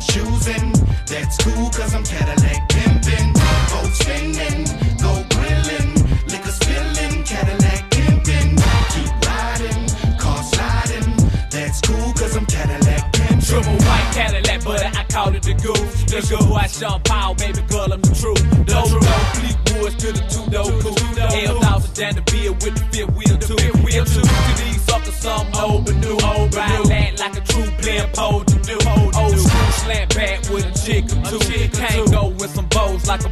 choosing, that's cool cause I'm Cadillac pimping. Boat spinning, go grilling, liquor spilling, Cadillac pimping. Keep riding, car sliding, that's cool cause I'm Cadillac pimping.
Triple white Cadillac, but I called it the goose. The goose, I Sean Paul, baby girl, I'm the truth. The truth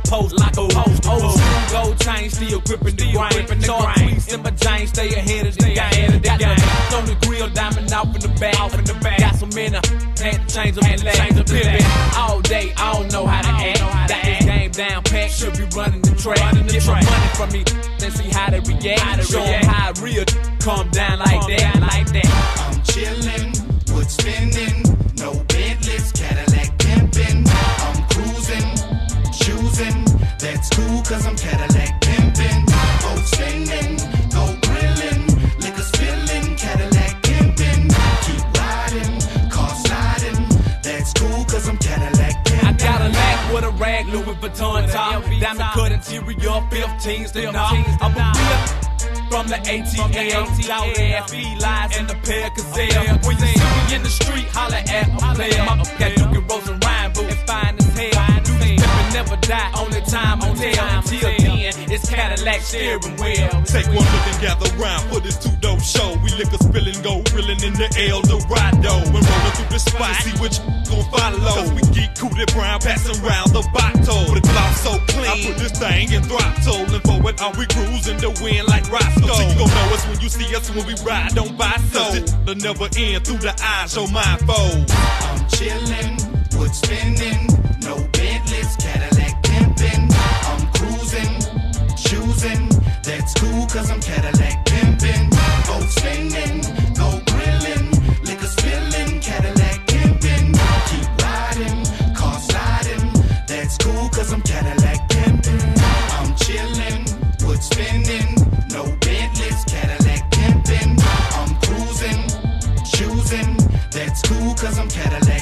post, like a post. Old school gold chain still gripping the grind. Short tweets in my jeans, stay ahead of the game. Got the on the grill, diamond off in the back. Off in the back. Got some in a had to change them and change the pivot. All day, I don't know how to act. Got this game down pat, should be running the track. Running the Get track. my money from me, then see how they react. How they Show react. them how real calm down like calm that, down like that.
I'm chilling, wood spinning, no Bentleys, Cadillac pimping. That's cool cause I'm Cadillac pimping. Boat spinning, go grilling, liquor spilling, Cadillac pimping. Keep riding, car sliding, that's cool cause I'm Cadillac pimping. I
got a lack with a rag, Louis Vuitton top. Diamond cut interior, 15s to knock. I'm a real from the ATL. Loud ass felines and the pair gazelle. When you see me in the street, holla at a player. Got Duke and Rose and Ryan, but it's fine as hell. Do never die, only time will tell. Until then, it's Cadillac steering wheel.
Take one look and gather round for this two dope show. We liquor spilling, go grilling in the El Dorado. We're rolling through the spot, see which gon' follow. Cause we geek cooted brown, passing round the bottle. With a gloss so clean, I put this thing in throttle. And forward, on we cruising the wind like Roscoe. So you gon' know us when you see us when we ride, don't buy so. It'll never end through the eyes of my foe.
I'm chillin', this Cadillac pimping. I'm cruising, choosing. That's cool, cause I'm Cadillac pimping. Go spinning, go grilling. Liquor spilling, Cadillac pimping. Keep riding, car sliding. That's cool, cause I'm Cadillac pimping. I'm chilling, wood spinning. No Bentleys, Cadillac pimping. I'm cruising, choosing. That's cool, cause I'm Cadillac